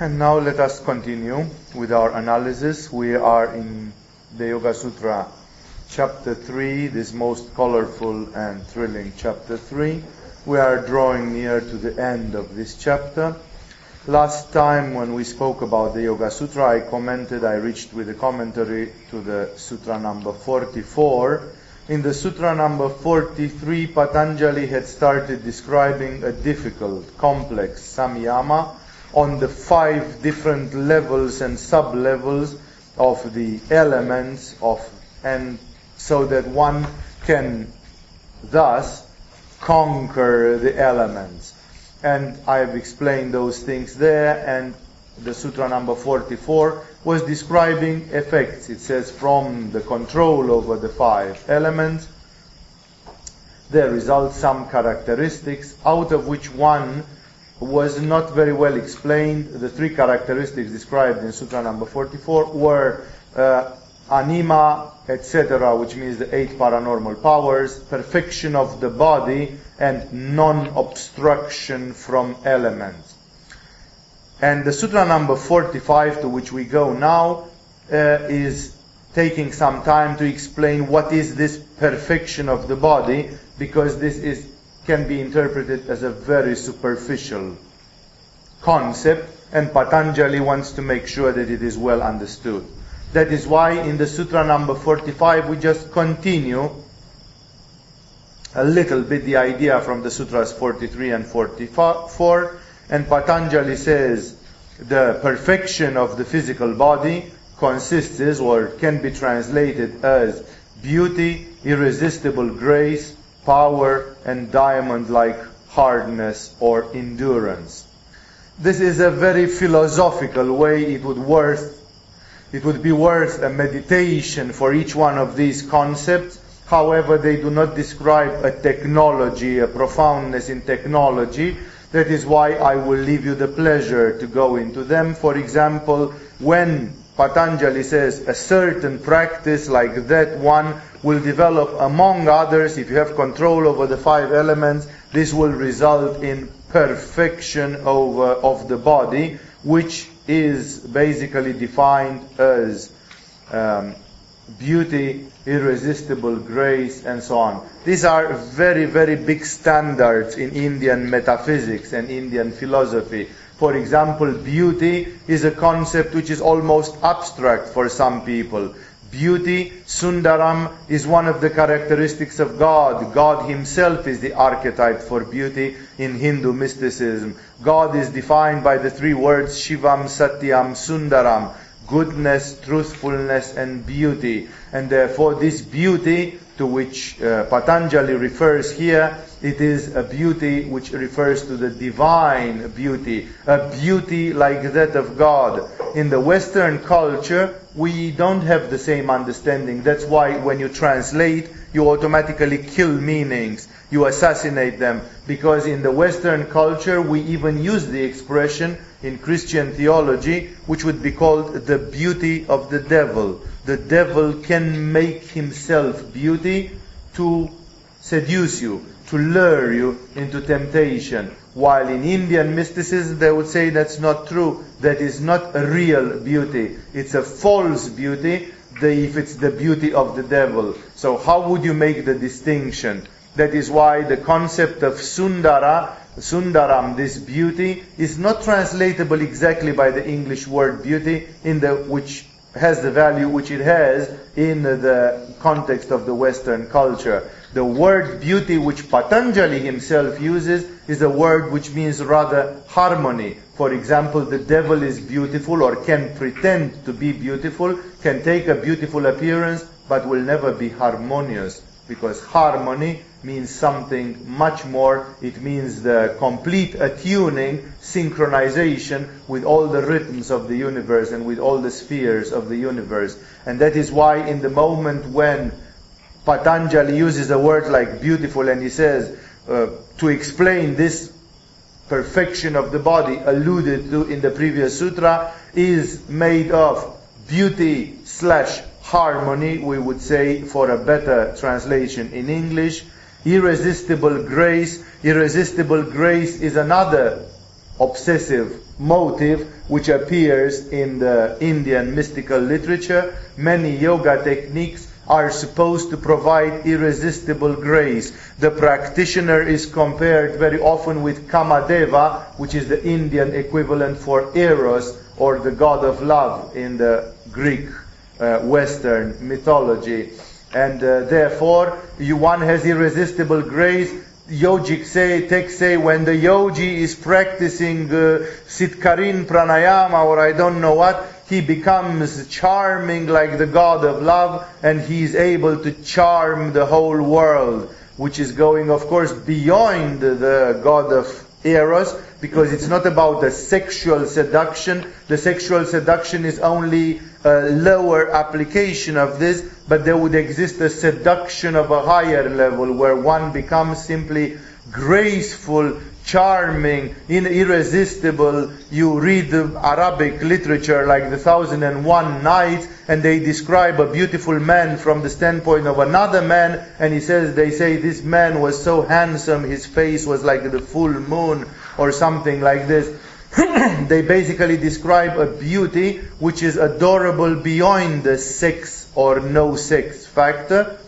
And now let us continue with our analysis. We are in the Yoga Sutra, chapter 3, this most colorful and thrilling chapter 3. We are drawing near to the end of this chapter. Last time when we spoke about the Yoga Sutra, I commented, I reached with a commentary to the Sutra number 44. In the Sutra number 43, Patanjali had started describing a difficult, complex samyama on the five different levels and sub-levels of the elements of, and so that one can thus conquer the elements. And I have explained those things there, and the sutra number 44 was describing effects. It says from the control over the five elements, there result some characteristics, out of which one was not very well explained. The three characteristics described in Sutra number 44 were uh, anima, etc., which means the eight paranormal powers, perfection of the body, and non-obstruction from elements. And the Sutra number 45, to which we go now, uh, is taking some time to explain what is this perfection of the body, because this is can be interpreted as a very superficial concept, and Patanjali wants to make sure that it is well understood. That is why in the Sutra number 45 we just continue a little bit the idea from the Sutras 43 and 44, and Patanjali says the perfection of the physical body consists or can be translated as beauty, irresistible grace, power, and diamond-like hardness or endurance. This is a very philosophical way it would worth it would be worth a meditation for each one of these concepts. However, they do not describe a technology, a profoundness in technology. That is why I will leave you the pleasure to go into them. For example, when Patanjali says a certain practice like that one will develop among others, if you have control over the five elements, this will result in perfection over, of the body, which is basically defined as um, beauty, irresistible grace, and so on. These are very, very big standards in Indian metaphysics and Indian philosophy. For example, beauty is a concept which is almost abstract for some people. Beauty, Sundaram, is one of the characteristics of God. God Himself is the archetype for beauty in Hindu mysticism. God is defined by the three words Shivam, Satyam, Sundaram goodness, truthfulness, and beauty. And therefore, this beauty to which uh, Patanjali refers here, it is a beauty which refers to the divine beauty, a beauty like that of God. In the Western culture, we don't have the same understanding. That's why when you translate, you automatically kill meanings. You assassinate them. Because in the Western culture, we even use the expression in Christian theology, which would be called the beauty of the devil. The devil can make himself beauty to seduce you, to lure you into temptation. While in Indian mysticism, they would say that's not true. That is not a real beauty. It's a false beauty if it's the beauty of the devil. So how would you make the distinction? That is why the concept of Sundara Sundaram, this beauty, is not translatable exactly by the English word beauty, in the which has the value which it has in the context of the Western culture. The word beauty which Patanjali himself uses is a word which means rather harmony. For example, the devil is beautiful or can pretend to be beautiful, can take a beautiful appearance, but will never be harmonious because harmony means something much more. It means the complete attuning, synchronization with all the rhythms of the universe and with all the spheres of the universe. And that is why in the moment when Patanjali uses a word like beautiful and he says, uh, to explain this perfection of the body alluded to in the previous sutra is made of beauty slash harmony, we would say for a better translation in English, irresistible grace. Irresistible grace is another obsessive motive which appears in the Indian mystical literature. Many yoga techniques are supposed to provide irresistible grace. The practitioner is compared very often with Kamadeva, which is the Indian equivalent for Eros or the god of love in the Greek uh, Western mythology. And uh, therefore, you, one has irresistible grace. Yogic say, texts say, when the yogi is practicing uh, Sitkarin pranayama or I don't know what, he becomes charming like the God of love and he is able to charm the whole world, which is going, of course, beyond the God of Eros because it's not about the sexual seduction. The sexual seduction is only a lower application of this, but there would exist a seduction of a higher level where one becomes simply graceful, charming, irresistible. You read the Arabic literature like the Thousand and One Nights, and they describe a beautiful man from the standpoint of another man, and he says, they say this man was so handsome, his face was like the full moon, or something like this. they basically describe a beauty which is adorable beyond the sex or no sex factor.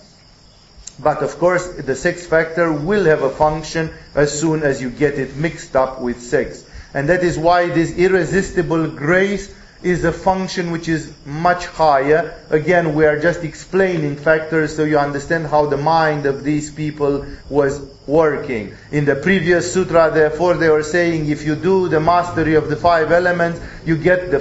But of course, the sex factor will have a function as soon as you get it mixed up with sex. And that is why this irresistible grace is a function which is much higher. Again, we are just explaining factors so you understand how the mind of these people was working. In the previous sutra, therefore, they were saying if you do the mastery of the five elements, you get the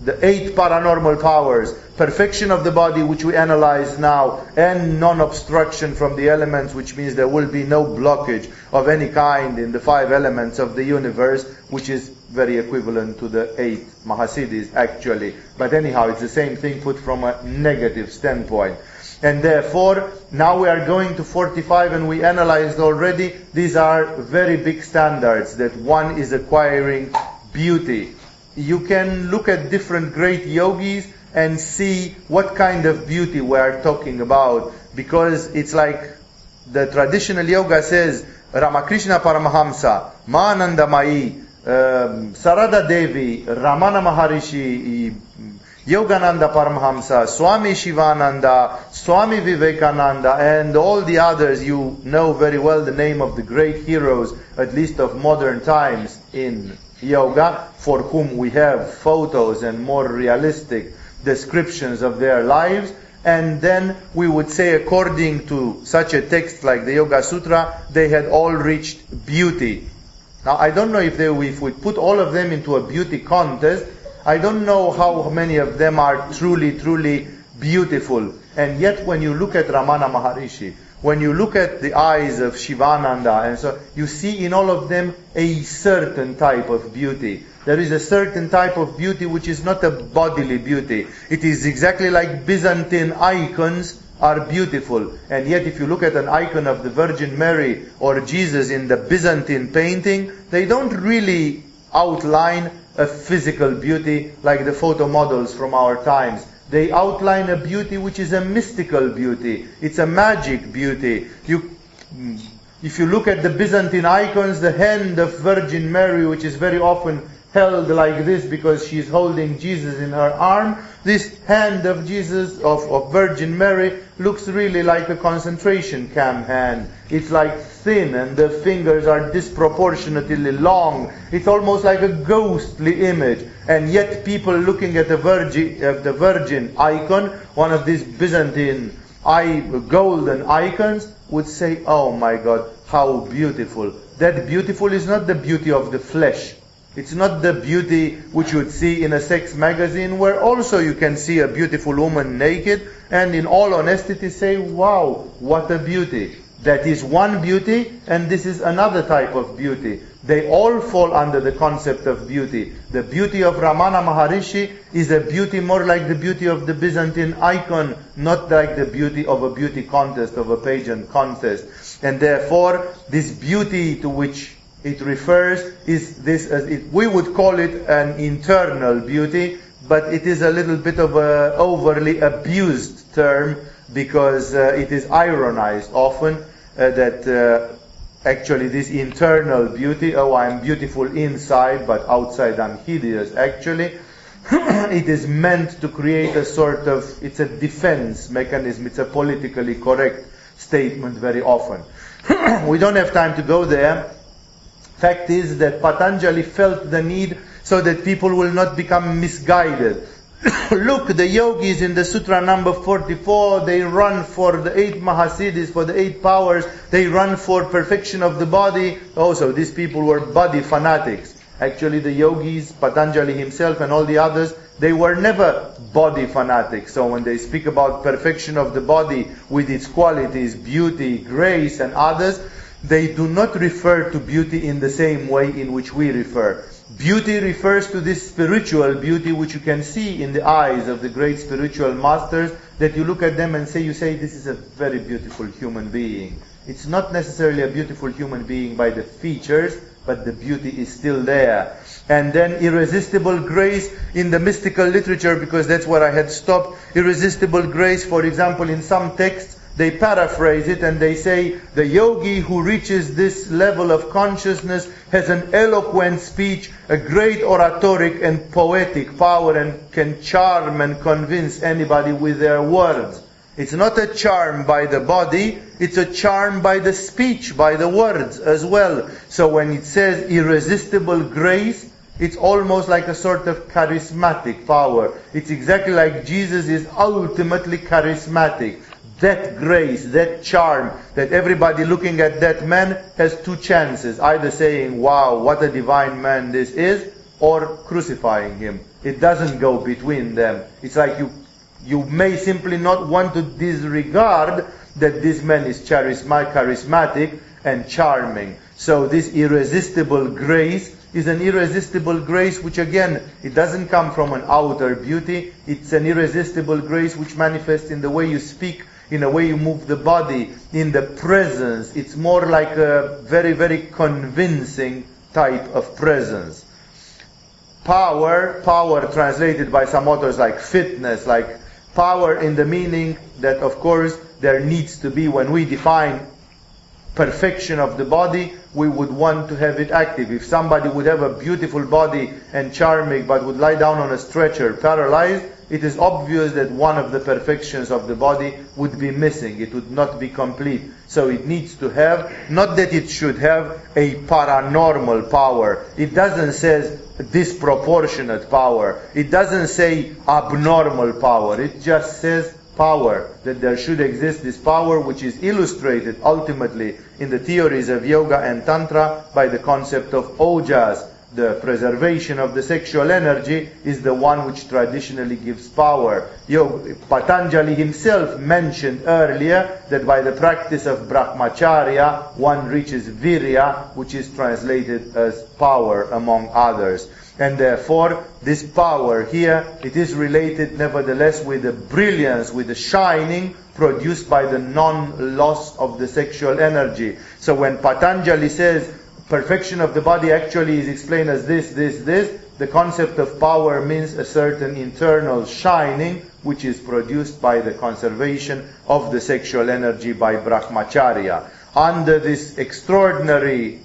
the eight paranormal powers, perfection of the body, which we analyze now, and non-obstruction from the elements, which means there will be no blockage of any kind in the five elements of the universe, which is very equivalent to the eight Mahasiddhis actually. But anyhow, it's the same thing put from a negative standpoint. And therefore, now we are going to 45 and we analyzed already, these are very big standards that one is acquiring beauty you can look at different great yogis and see what kind of beauty we are talking about because it's like the traditional yoga says Ramakrishna Paramahamsa, Ma Anandamayi, um, Um, Sarada Devi, Ramana Maharishi, mm, Yogananda Paramahamsa, Swami Shivananda, Swami Vivekananda, and all the others, you know very well the name of the great heroes, at least of modern times in yoga, for whom we have photos and more realistic descriptions of their lives. And then we would say, according to such a text like the Yoga Sutra, they had all reached beauty. Now, I don't know if, they, if we put all of them into a beauty contest, I don't know how many of them are truly, truly beautiful. And yet, when you look at Ramana Maharishi, when you look at the eyes of Shivananda and so you see in all of them a certain type of beauty. There is a certain type of beauty which is not a bodily beauty. It is exactly like Byzantine icons are beautiful. And yet if you look at an icon of the Virgin Mary or Jesus in the Byzantine painting, they don't really outline a physical beauty like the photo models from our times they outline a beauty which is a mystical beauty. It's a magic beauty. You, mm, if you look at the Byzantine icons, the hand of Virgin Mary, which is very often held like this because she's holding Jesus in her arm, this hand of Jesus, of, of Virgin Mary, looks really like a concentration camp hand. It's like thin and the fingers are disproportionately long. It's almost like a ghostly image. And yet people looking at the Virgin, uh, the Virgin icon, one of these Byzantine eye, golden icons, would say, oh my God, how beautiful. That beautiful is not the beauty of the flesh. It's not the beauty which you would see in a sex magazine where also you can see a beautiful woman naked and in all honesty say, wow, what a beauty. That is one beauty and this is another type of beauty. They all fall under the concept of beauty. The beauty of Ramana Maharishi is a beauty more like the beauty of the Byzantine icon, not like the beauty of a beauty contest, of a pageant contest. And therefore, this beauty to which it refers is this as it, we would call it an internal beauty, but it is a little bit of a overly abused term because uh, it is ironized often uh, that uh, actually this internal beauty. Oh, I'm beautiful inside, but outside I'm hideous. Actually, it is meant to create a sort of, it's a defense mechanism. It's a politically correct statement very often. we don't have time to go there. Fact is that Patanjali felt the need so that people will not become misguided. Look, the yogis in the sutra number 44, they run for the eight Mahasiddhis, for the eight powers, they run for perfection of the body. Oh, also, these people were body fanatics. Actually, the yogis, Patanjali himself, and all the others, they were never body fanatics. So when they speak about perfection of the body with its qualities, beauty, grace, and others, they do not refer to beauty in the same way in which we refer. Beauty refers to this spiritual beauty which you can see in the eyes of the great spiritual masters that you look at them and say, you say, this is a very beautiful human being. It's not necessarily a beautiful human being by the features, but the beauty is still there. And then irresistible grace in the mystical literature, because that's where I had stopped. Irresistible grace, for example, in some texts, they paraphrase it and they say the yogi who reaches this level of consciousness has an eloquent speech, a great oratoric and poetic power and can charm and convince anybody with their words. It's not a charm by the body, it's a charm by the speech, by the words as well. So when it says irresistible grace, it's almost like a sort of charismatic power. It's exactly like Jesus is ultimately charismatic that grace, that charm, that everybody looking at that man has two chances, either saying, wow, what a divine man this is, or crucifying him. It doesn't go between them. It's like you, you may simply not want to disregard that this man is charismatic and charming. So this irresistible grace is an irresistible grace which again, it doesn't come from an outer beauty. It's an irresistible grace which manifests in the way you speak, in the way you move the body, in the presence. It's more like a very, very convincing type of presence. Power, power translated by some authors like fitness, like power in the meaning that of course there needs to be when we define perfection of the body, we would want to have it active. If somebody would have a beautiful body and charming but would lie down on a stretcher paralyzed, it is obvious that one of the perfections of the body would be missing. It would not be complete. So it needs to have, not that it should have a paranormal power. It doesn't say disproportionate power. It doesn't say abnormal power. It just says power, that there should exist this power which is illustrated ultimately in the theories of yoga and tantra by the concept of ojas. The preservation of the sexual energy is the one which traditionally gives power. Yoga, Patanjali himself mentioned earlier that by the practice of brahmacharya one reaches virya, which is translated as power among others. And therefore, this power here, it is related nevertheless with the brilliance, with the shining produced by the non-loss of the sexual energy. So when Patanjali says perfection of the body actually is explained as this, this, this, the concept of power means a certain internal shining which is produced by the conservation of the sexual energy by brahmacharya. Under this extraordinary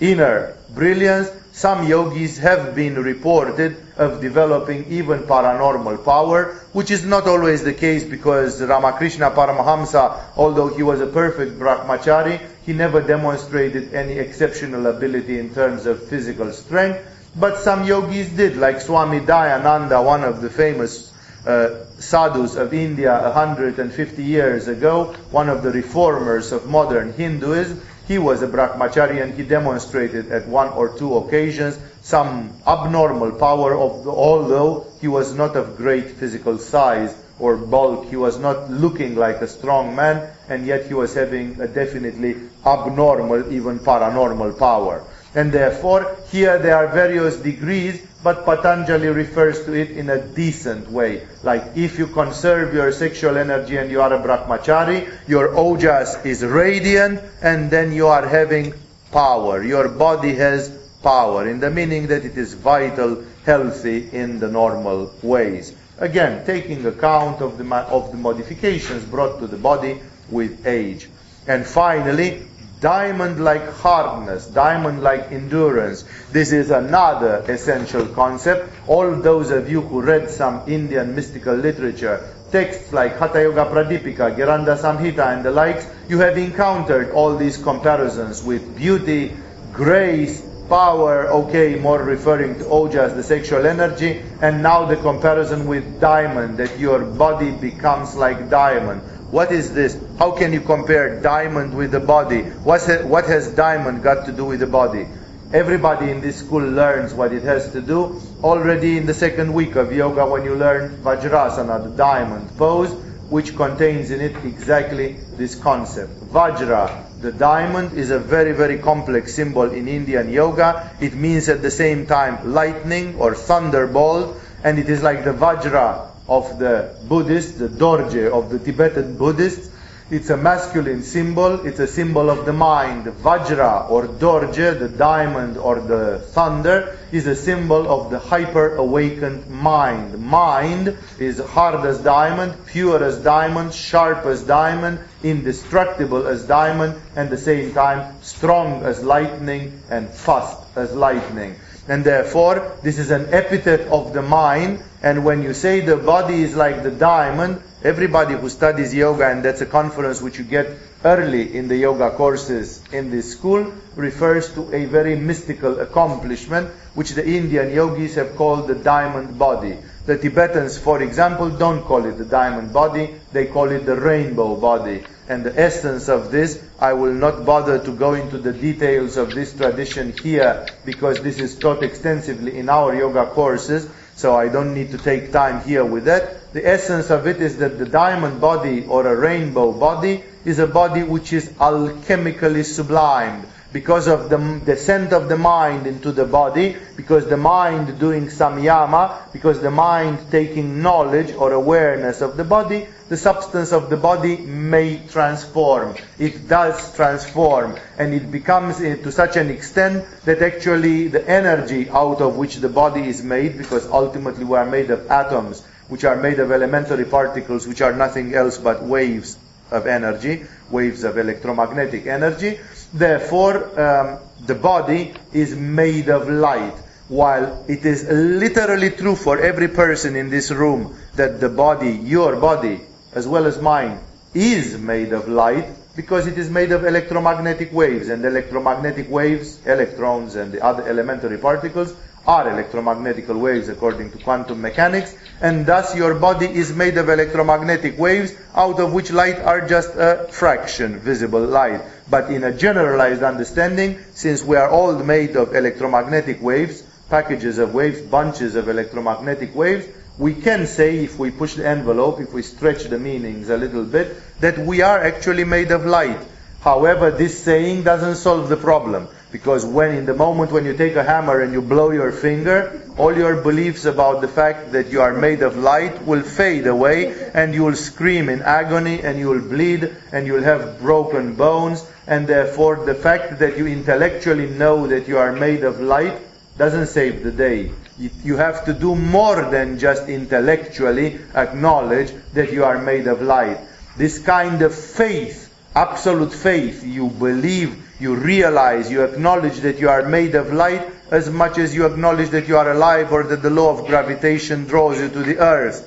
inner brilliance, some yogis have been reported of developing even paranormal power, which is not always the case because Ramakrishna Paramahamsa, although he was a perfect brahmachari, he never demonstrated any exceptional ability in terms of physical strength. But some yogis did, like Swami Dayananda, one of the famous uh, sadhus of India 150 years ago, one of the reformers of modern Hinduism. He was a brahmachari and he demonstrated at one or two occasions some abnormal power, of, although he was not of great physical size or bulk. He was not looking like a strong man, and yet he was having a definitely abnormal, even paranormal power. And therefore, here there are various degrees, but Patanjali refers to it in a decent way. Like if you conserve your sexual energy and you are a brahmachari, your ojas is radiant, and then you are having power. Your body has power, in the meaning that it is vital, healthy in the normal ways. Again, taking account of the, of the modifications brought to the body with age. And finally, diamond-like hardness, diamond-like endurance. This is another essential concept. All those of you who read some Indian mystical literature, texts like Hatha Yoga Pradipika, Gheranda Samhita and the likes, you have encountered all these comparisons with beauty, grace, power, okay, more referring to ojas, the sexual energy, and now the comparison with diamond, that your body becomes like diamond. What is this? How can you compare diamond with the body? What's it, what has diamond got to do with the body? Everybody in this school learns what it has to do. Already in the second week of yoga, when you learn Vajrasana, the diamond pose, which contains in it exactly this concept. Vajra, the diamond, is a very, very complex symbol in Indian yoga. It means at the same time lightning or thunderbolt, and it is like the Vajra of the Buddhists, the Dorje of the Tibetan Buddhists. It's a masculine symbol, it's a symbol of the mind. Vajra or Dorje, the diamond or the thunder, is a symbol of the hyper awakened mind. Mind is hard as diamond, pure as diamond, sharp as diamond, indestructible as diamond, and at the same time strong as lightning and fast as lightning. And therefore, this is an epithet of the mind. And when you say the body is like the diamond, everybody who studies yoga, and that's a conference which you get early in the yoga courses in this school, refers to a very mystical accomplishment, which the Indian yogis have called the diamond body. The Tibetans, for example, don't call it the diamond body, they call it the rainbow body. And the essence of this, I will not bother to go into the details of this tradition here because this is taught extensively in our yoga courses, so I don't need to take time here with that. The essence of it is that the diamond body or a rainbow body is a body which is alchemically sublimed because of the descent of the mind into the body, because the mind doing samyama, because the mind taking knowledge or awareness of the body, the substance of the body may transform. It does transform, and it becomes eh, to such an extent that actually the energy out of which the body is made, because ultimately we are made of atoms, which are made of elementary particles, which are nothing else but waves of energy, waves of electromagnetic energy. Therefore, um, the body is made of light. While it is literally true for every person in this room that the body, your body, as well as mine, is made of light because it is made of electromagnetic waves, and electromagnetic waves, electrons, and the other elementary particles are electromagnetic waves according to quantum mechanics, and thus your body is made of electromagnetic waves, out of which light are just a fraction, visible light. But in a generalized understanding, since we are all made of electromagnetic waves, packages of waves, bunches of electromagnetic waves, we can say, if we push the envelope, if we stretch the meanings a little bit, that we are actually made of light. However, this saying doesn't solve the problem. Because when, in the moment when you take a hammer and you blow your finger, all your beliefs about the fact that you are made of light will fade away and you will scream in agony and you will bleed and you will have broken bones. And therefore, the fact that you intellectually know that you are made of light doesn't save the day. You have to do more than just intellectually acknowledge that you are made of light. This kind of faith, absolute faith, you believe you realize, you acknowledge that you are made of light as much as you acknowledge that you are alive or that the law of gravitation draws you to the earth.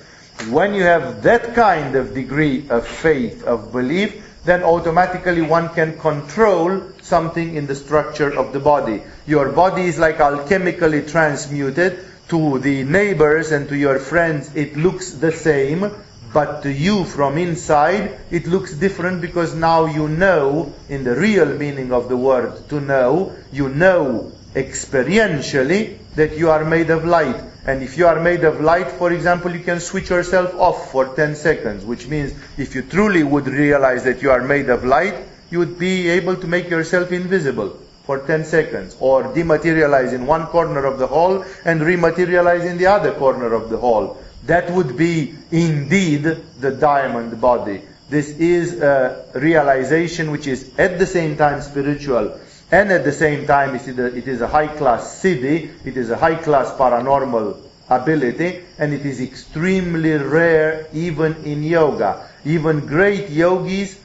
When you have that kind of degree of faith, of belief, then automatically one can control something in the structure of the body. Your body is like alchemically transmuted. To the neighbors and to your friends, it looks the same, but to you from inside, it looks different because now you know, in the real meaning of the word to know, you know experientially that you are made of light. And if you are made of light, for example, you can switch yourself off for 10 seconds, which means if you truly would realize that you are made of light, you would be able to make yourself invisible for 10 seconds or dematerialize in one corner of the hall and rematerialize in the other corner of the hall. That would be indeed the diamond body. This is a realization which is at the same time spiritual and at the same time it is a high class siddhi, it is a high class paranormal ability and it is extremely rare even in yoga. Even great yogis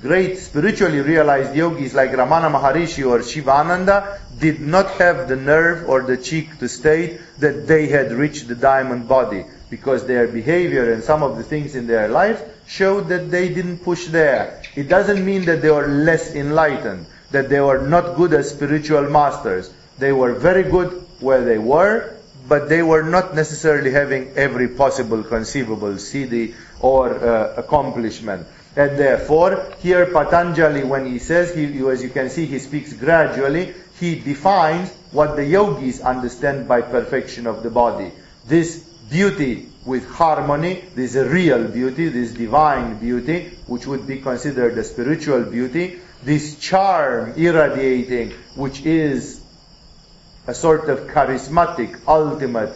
great spiritually realized yogis like Ramana Maharishi or Shivananda did not have the nerve or the cheek to state that they had reached the diamond body because their behavior and some of the things in their life showed that they didn't push there. It doesn't mean that they were less enlightened, that they were not good as spiritual masters. They were very good where they were, but they were not necessarily having every possible conceivable siddhi or uh, accomplishment. And therefore, here Patanjali, when he says, he, as you can see, he speaks gradually, he defines what the yogis understand by perfection of the body. This beauty with harmony, this real beauty, this divine beauty, which would be considered a spiritual beauty, this charm irradiating, which is a sort of charismatic, ultimate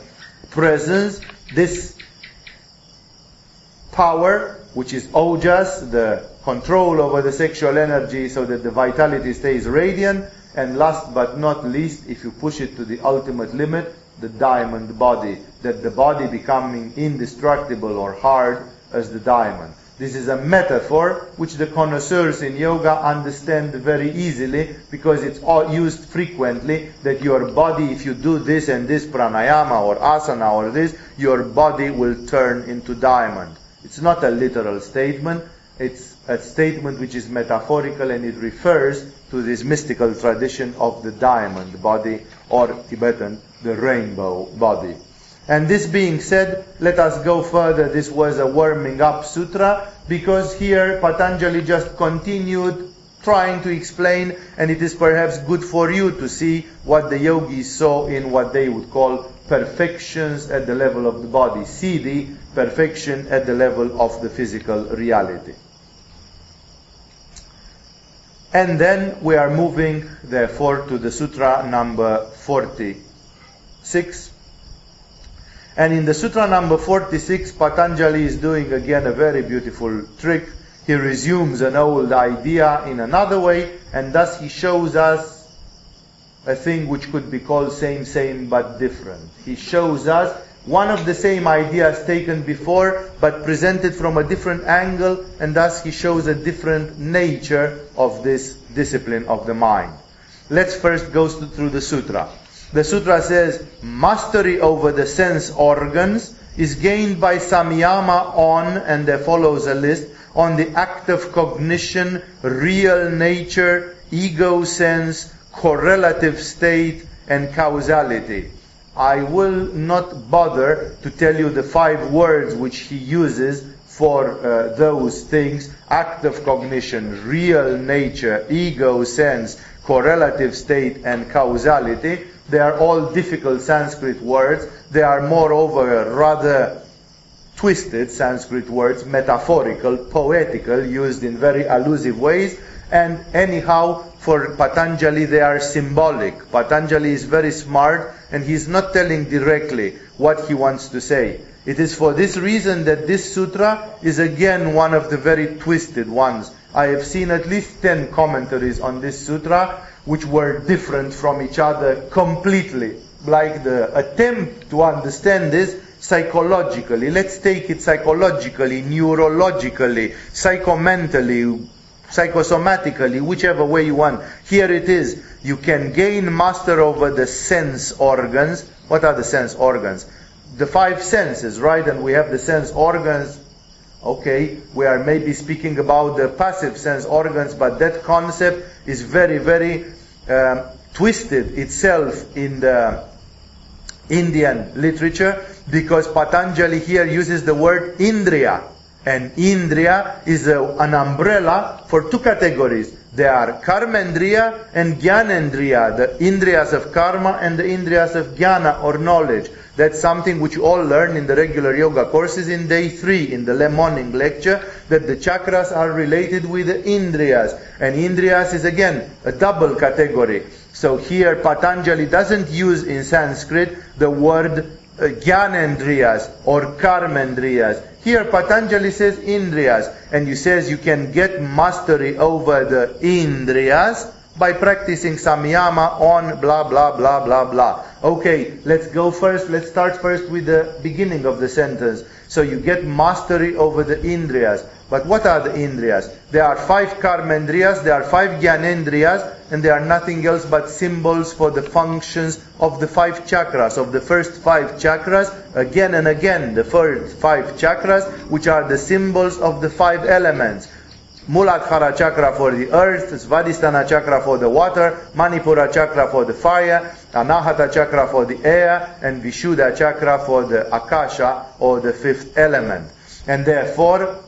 presence, this power, which is ojas, the control over the sexual energy so that the vitality stays radiant, and last but not least, if you push it to the ultimate limit, the diamond body, that the body becoming indestructible or hard as the diamond. This is a metaphor which the connoisseurs in yoga understand very easily because it's used frequently that your body, if you do this and this pranayama or asana or this, your body will turn into diamond. It's not a literal statement, it's a statement which is metaphorical and it refers to this mystical tradition of the diamond body or Tibetan, the rainbow body. And this being said, let us go further. This was a warming up sutra because here Patanjali just continued trying to explain and it is perhaps good for you to see what the yogis saw in what they would call perfections at the level of the body. See the perfection at the level of the physical reality. And then we are moving, therefore, to the sutra number 46. And in the sutra number 46, Patanjali is doing again a very beautiful trick. He resumes an old idea in another way, and thus he shows us a thing which could be called same, same, but different. He shows us one of the same ideas taken before, but presented from a different angle, and thus he shows a different nature of this discipline of the mind. Let's first go through the sutra. The sutra says, mastery over the sense organs is gained by samyama on, and there follows a list, on the act of cognition, real nature, ego sense, correlative state, and causality. I will not bother to tell you the five words which he uses for uh, those things act of cognition, real nature, ego sense, correlative state, and causality. They are all difficult Sanskrit words. They are moreover rather twisted Sanskrit words, metaphorical, poetical, used in very allusive ways. And anyhow, for Patanjali, they are symbolic. Patanjali is very smart and he's not telling directly what he wants to say. It is for this reason that this sutra is again one of the very twisted ones. I have seen at least 10 commentaries on this sutra which were different from each other completely. Like the attempt to understand this psychologically. Let's take it psychologically, neurologically, psychomentally, psychosomatically, whichever way you want. Here it is. You can gain master over the sense organs. What are the sense organs? The five senses, right? And we have the sense organs. Okay, we are maybe speaking about the passive sense organs, but that concept is very, very um, twisted itself in the Indian literature because Patanjali here uses the word indriya and Indriya is a, an umbrella for two categories. They are Karmendriya and Gyanendriya, the Indriyas of karma and the Indriyas of Jnana or knowledge. That's something which you all learn in the regular yoga courses in day three, in the morning lecture, that the chakras are related with the Indriyas. And Indriyas is again a double category. So here Patanjali doesn't use in Sanskrit the word uh, Gyanendriyas or Karmendriyas. Here Patanjali says Indriyas, and he says you can get mastery over the Indriyas by practicing samyama on blah blah blah blah blah. Okay, let's go first. Let's start first with the beginning of the sentence. So you get mastery over the Indriyas. But what are the Indriyas? There are five Karmendriyas, there are five Gyanendriyas, and they are nothing else but symbols for the functions of the five chakras, of the first five chakras, again and again, the first five chakras, which are the symbols of the five elements. Muladhara chakra for the earth, Svadhisthana chakra for the water, Manipura chakra for the fire, Anahata chakra for the air, and Vishuddha chakra for the Akasha or the fifth element. And therefore,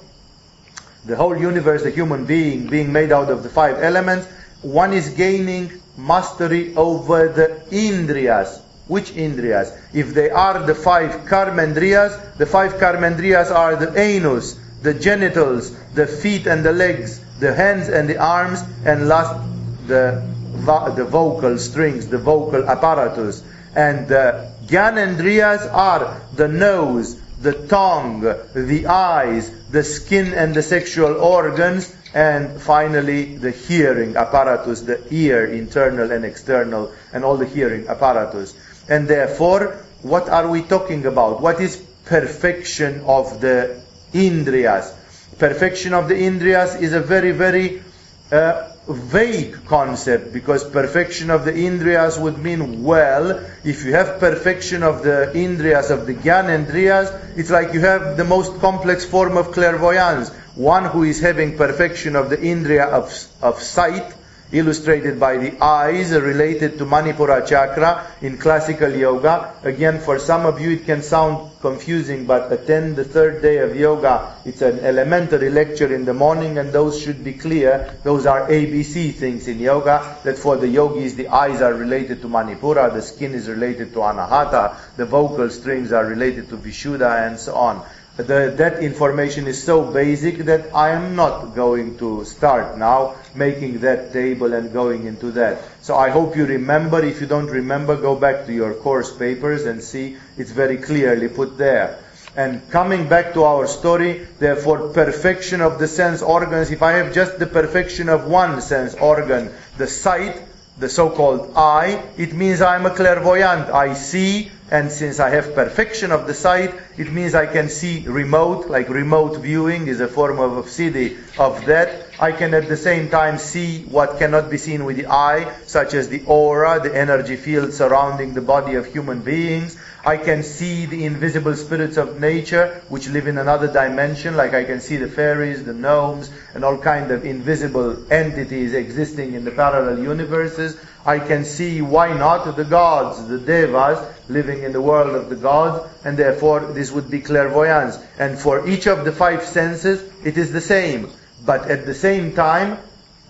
the whole universe, the human being, being made out of the five elements, one is gaining mastery over the Indriyas. Which Indriyas? If they are the five Karmendriyas, the five Karmendriyas are the anus, the genitals, the feet and the legs, the hands and the arms, and last the the vocal strings, the vocal apparatus. And the Gyanendriyas are the nose, the tongue, the eyes, the skin and the sexual organs, and finally the hearing apparatus, the ear, internal and external, and all the hearing apparatus. And therefore, what are we talking about? What is perfection of the Indriyas. Perfection of the Indriyas is a very, very uh, vague concept because perfection of the Indriyas would mean well, if you have perfection of the Indriyas, of the Gyanendriyas, it's like you have the most complex form of clairvoyance. One who is having perfection of the Indriya of, of sight, illustrated by the eyes related to Manipura chakra in classical yoga. Again, for some of you it can sound confusing, but attend the third day of yoga. It's an elementary lecture in the morning and those should be clear. Those are ABC things in yoga, that for the yogis the eyes are related to Manipura, the skin is related to Anahata, the vocal strings are related to Vishuddha and so on the, that information is so basic that I am not going to start now making that table and going into that. So I hope you remember. If you don't remember, go back to your course papers and see it's very clearly put there. And coming back to our story, therefore, perfection of the sense organs, if I have just the perfection of one sense organ, the sight, the so-called eye, it means I'm a clairvoyant. I see and since I have perfection of the sight, it means I can see remote, like remote viewing is a form of siddhi of that. I can at the same time see what cannot be seen with the eye, such as the aura, the energy field surrounding the body of human beings. I can see the invisible spirits of nature, which live in another dimension, like I can see the fairies, the gnomes, and all kind of invisible entities existing in the parallel universes. I can see, why not, the gods, the devas, living in the world of the gods, and therefore this would be clairvoyance. And for each of the five senses, it is the same. But at the same time,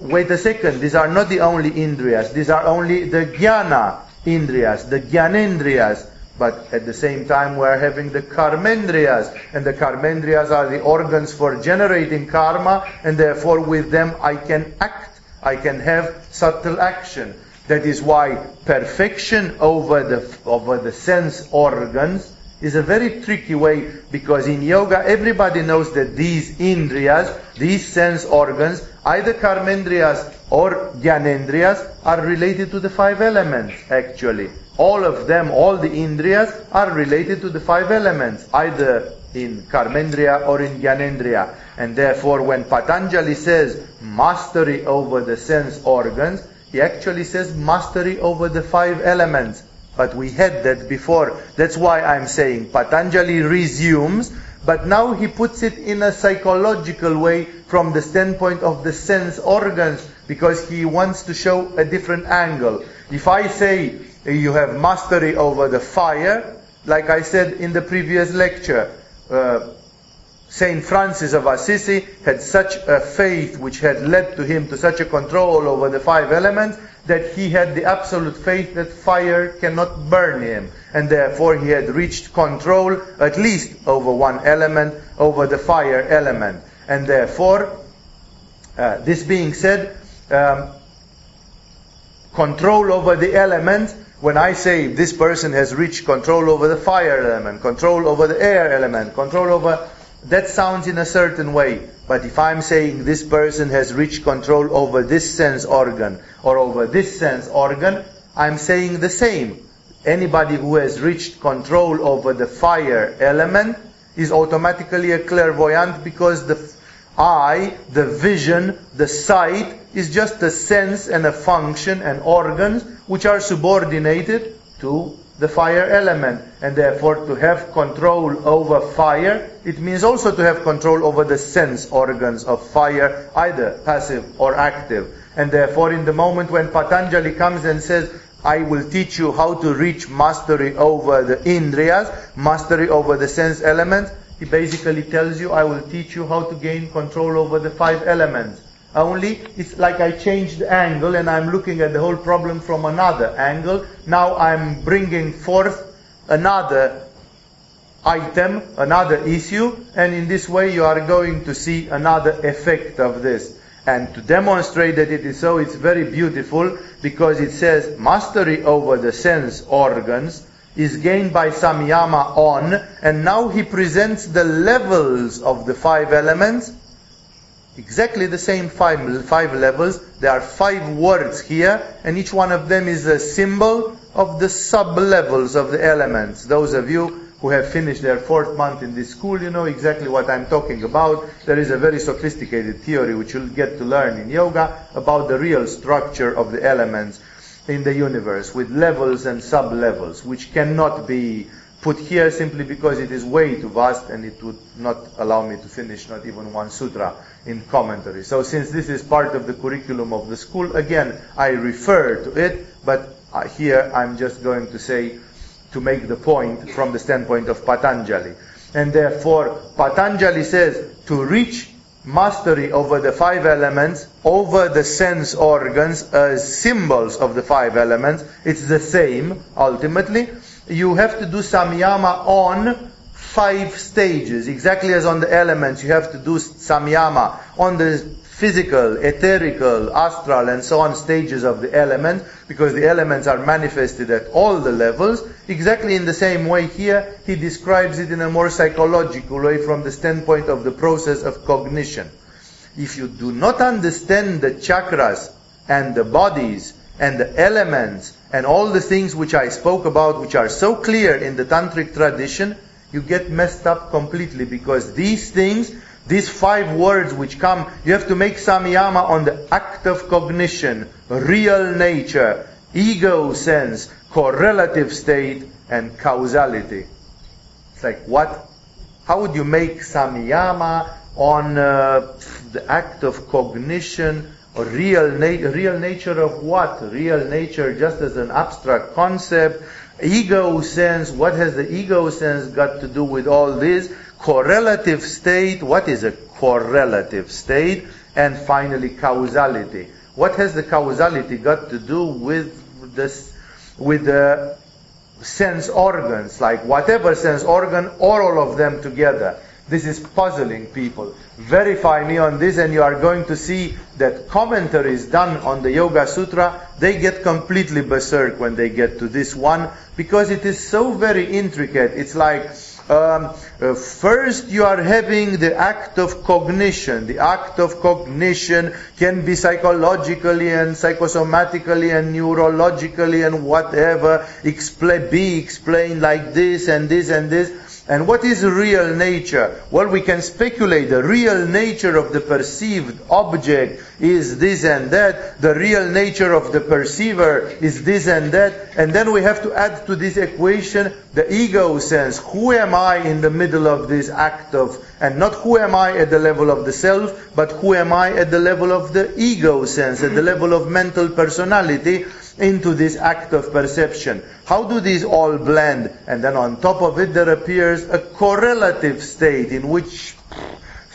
wait a second, these are not the only indriyas, these are only the jnana indriyas, the jnanendriyas. But at the same time, we're having the karmendriyas, and the karmendriyas are the organs for generating karma, and therefore with them I can act, I can have subtle action. That is why perfection over the, over the sense organs is a very tricky way because in yoga everybody knows that these indriyas, these sense organs, either karmendriyas or gyanendriyas are related to the five elements actually. All of them, all the indriyas are related to the five elements, either in karmendriya or in gyanendriya. And therefore when Patanjali says mastery over the sense organs, he actually says mastery over the five elements. But we had that before. That's why I'm saying Patanjali resumes, but now he puts it in a psychological way from the standpoint of the sense organs, because he wants to show a different angle. If I say you have mastery over the fire, like I said in the previous lecture, uh, Saint Francis of Assisi had such a faith which had led to him to such a control over the five elements that he had the absolute faith that fire cannot burn him. And therefore he had reached control at least over one element, over the fire element. And therefore, uh, this being said, um, control over the elements when I say this person has reached control over the fire element, control over the air element, control over that sounds in a certain way. But if I'm saying this person has reached control over this sense organ or over this sense organ, I'm saying the same. Anybody who has reached control over the fire element is automatically a clairvoyant because the eye, the vision, the sight is just a sense and a function and organs which are subordinated to the fire element. And therefore to have control over fire, it means also to have control over the sense organs of fire, either passive or active. And therefore in the moment when Patanjali comes and says, I will teach you how to reach mastery over the indriyas, mastery over the sense elements, he basically tells you, I will teach you how to gain control over the five elements. Only it's like I changed angle and I'm looking at the whole problem from another angle. Now I'm bringing forth another item, another issue, and in this way you are going to see another effect of this. And to demonstrate that it is so, it's very beautiful because it says mastery over the sense organs is gained by samyama on, and now he presents the levels of the five elements exactly the same five, five levels. There are five words here, and each one of them is a symbol of the sub-levels of the elements. Those of you who have finished their fourth month in this school, you know exactly what I'm talking about. There is a very sophisticated theory which you'll get to learn in yoga about the real structure of the elements in the universe with levels and sub-levels, which cannot be put here simply because it is way too vast and it would not allow me to finish not even one sutra in commentary. So since this is part of the curriculum of the school, again, I refer to it, but uh, here I'm just going to say, to make the point from the standpoint of Patanjali. And therefore, Patanjali says, to reach mastery over the five elements, over the sense organs as symbols of the five elements, it's the same, ultimately you have to do samyama on five stages, exactly as on the elements, you have to do samyama on the physical, etherical, astral, and so on stages of the element, because the elements are manifested at all the levels. Exactly in the same way here, he describes it in a more psychological way from the standpoint of the process of cognition. If you do not understand the chakras and the bodies and the elements and all the things which I spoke about, which are so clear in the tantric tradition, you get messed up completely because these things, these five words which come, you have to make samyama on the act of cognition, real nature, ego sense, correlative state, and causality. It's like what? How would you make samyama on uh, the act of cognition, or real, na- real nature of what? Real nature just as an abstract concept. Ego sense, what has the ego sense got to do with all this? Correlative state, what is a correlative state? And finally, causality. What has the causality got to do with this, with the sense organs, like whatever sense organ, or all of them together? This is puzzling people. Verify me on this and you are going to see that commentaries done on the Yoga Sutra, they get completely berserk when they get to this one because it is so very intricate. It's like, um, uh, first you are having the act of cognition. The act of cognition can be psychologically and psychosomatically and neurologically and whatever expl- be explained like this and this and this. And what is real nature? Well, we can speculate. The real nature of the perceived object is this and that. The real nature of the perceiver is this and that. And then we have to add to this equation the ego sense. Who am I in the middle of this act of, and not who am I at the level of the self, but who am I at the level of the ego sense, at the level of mental personality into this act of perception. How do these all blend? And then on top of it there appears a correlative state in which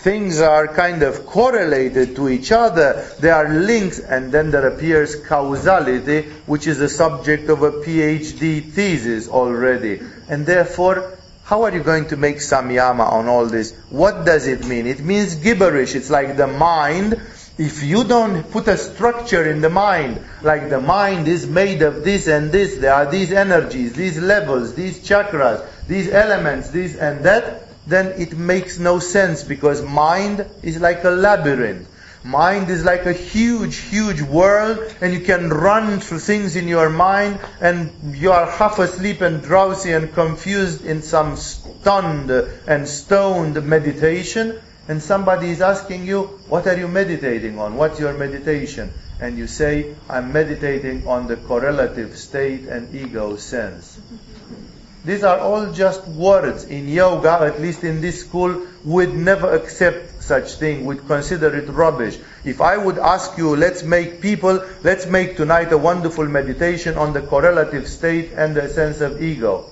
things are kind of correlated to each other, they are linked, and then there appears causality, which is the subject of a PhD thesis already. And therefore, how are you going to make samyama on all this? What does it mean? It means gibberish. It's like the mind if you don't put a structure in the mind, like the mind is made of this and this, there are these energies, these levels, these chakras, these elements, this and that, then it makes no sense because mind is like a labyrinth. Mind is like a huge, huge world and you can run through things in your mind and you are half asleep and drowsy and confused in some stunned and stoned meditation and somebody is asking you, what are you meditating on? What's your meditation? And you say, I'm meditating on the correlative state and ego sense. These are all just words. In yoga, at least in this school, would never accept such thing, would consider it rubbish. If I would ask you, let's make people, let's make tonight a wonderful meditation on the correlative state and the sense of ego.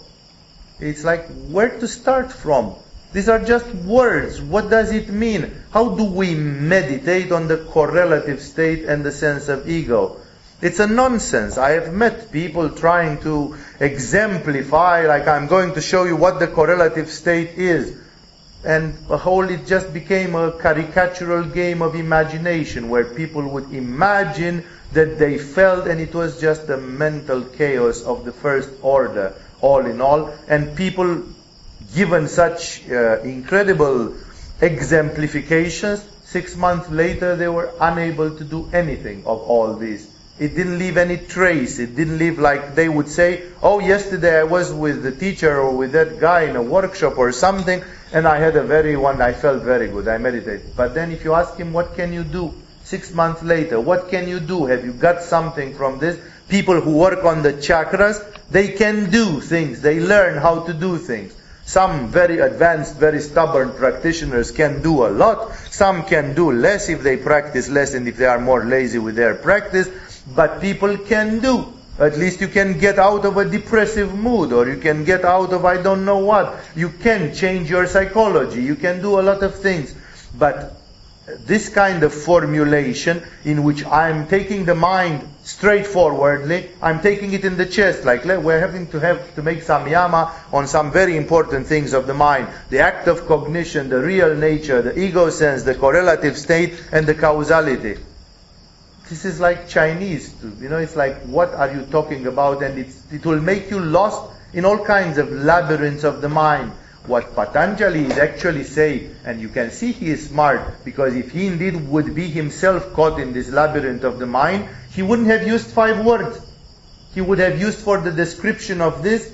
It's like where to start from. These are just words. What does it mean? How do we meditate on the correlative state and the sense of ego? It's a nonsense. I have met people trying to exemplify, like I'm going to show you what the correlative state is. And uh, a whole, it just became a caricatural game of imagination where people would imagine that they felt and it was just the mental chaos of the first order, all in all. And people, given such uh, incredible exemplifications, six months later they were unable to do anything of all this. It didn't leave any trace. It didn't leave like they would say, oh, yesterday I was with the teacher or with that guy in a workshop or something, and I had a very one, I felt very good. I meditated. But then if you ask him, what can you do? Six months later, what can you do? Have you got something from this? People who work on the chakras, they can do things. They learn how to do things. Some very advanced, very stubborn practitioners can do a lot. Some can do less if they practice less and if they are more lazy with their practice. But people can do. At least you can get out of a depressive mood or you can get out of I don't know what. You can change your psychology. You can do a lot of things. But this kind of formulation in which I'm taking the mind straightforwardly, I'm taking it in the chest, like we're having to have to make samyama on some very important things of the mind. The act of cognition, the real nature, the ego sense, the correlative state, and the causality. This is like Chinese, you know, it's like, what are you talking about? And it will make you lost in all kinds of labyrinths of the mind what Patanjali is actually saying, and you can see he is smart, because if he indeed would be himself caught in this labyrinth of the mind, he wouldn't have used five words. He would have used for the description of this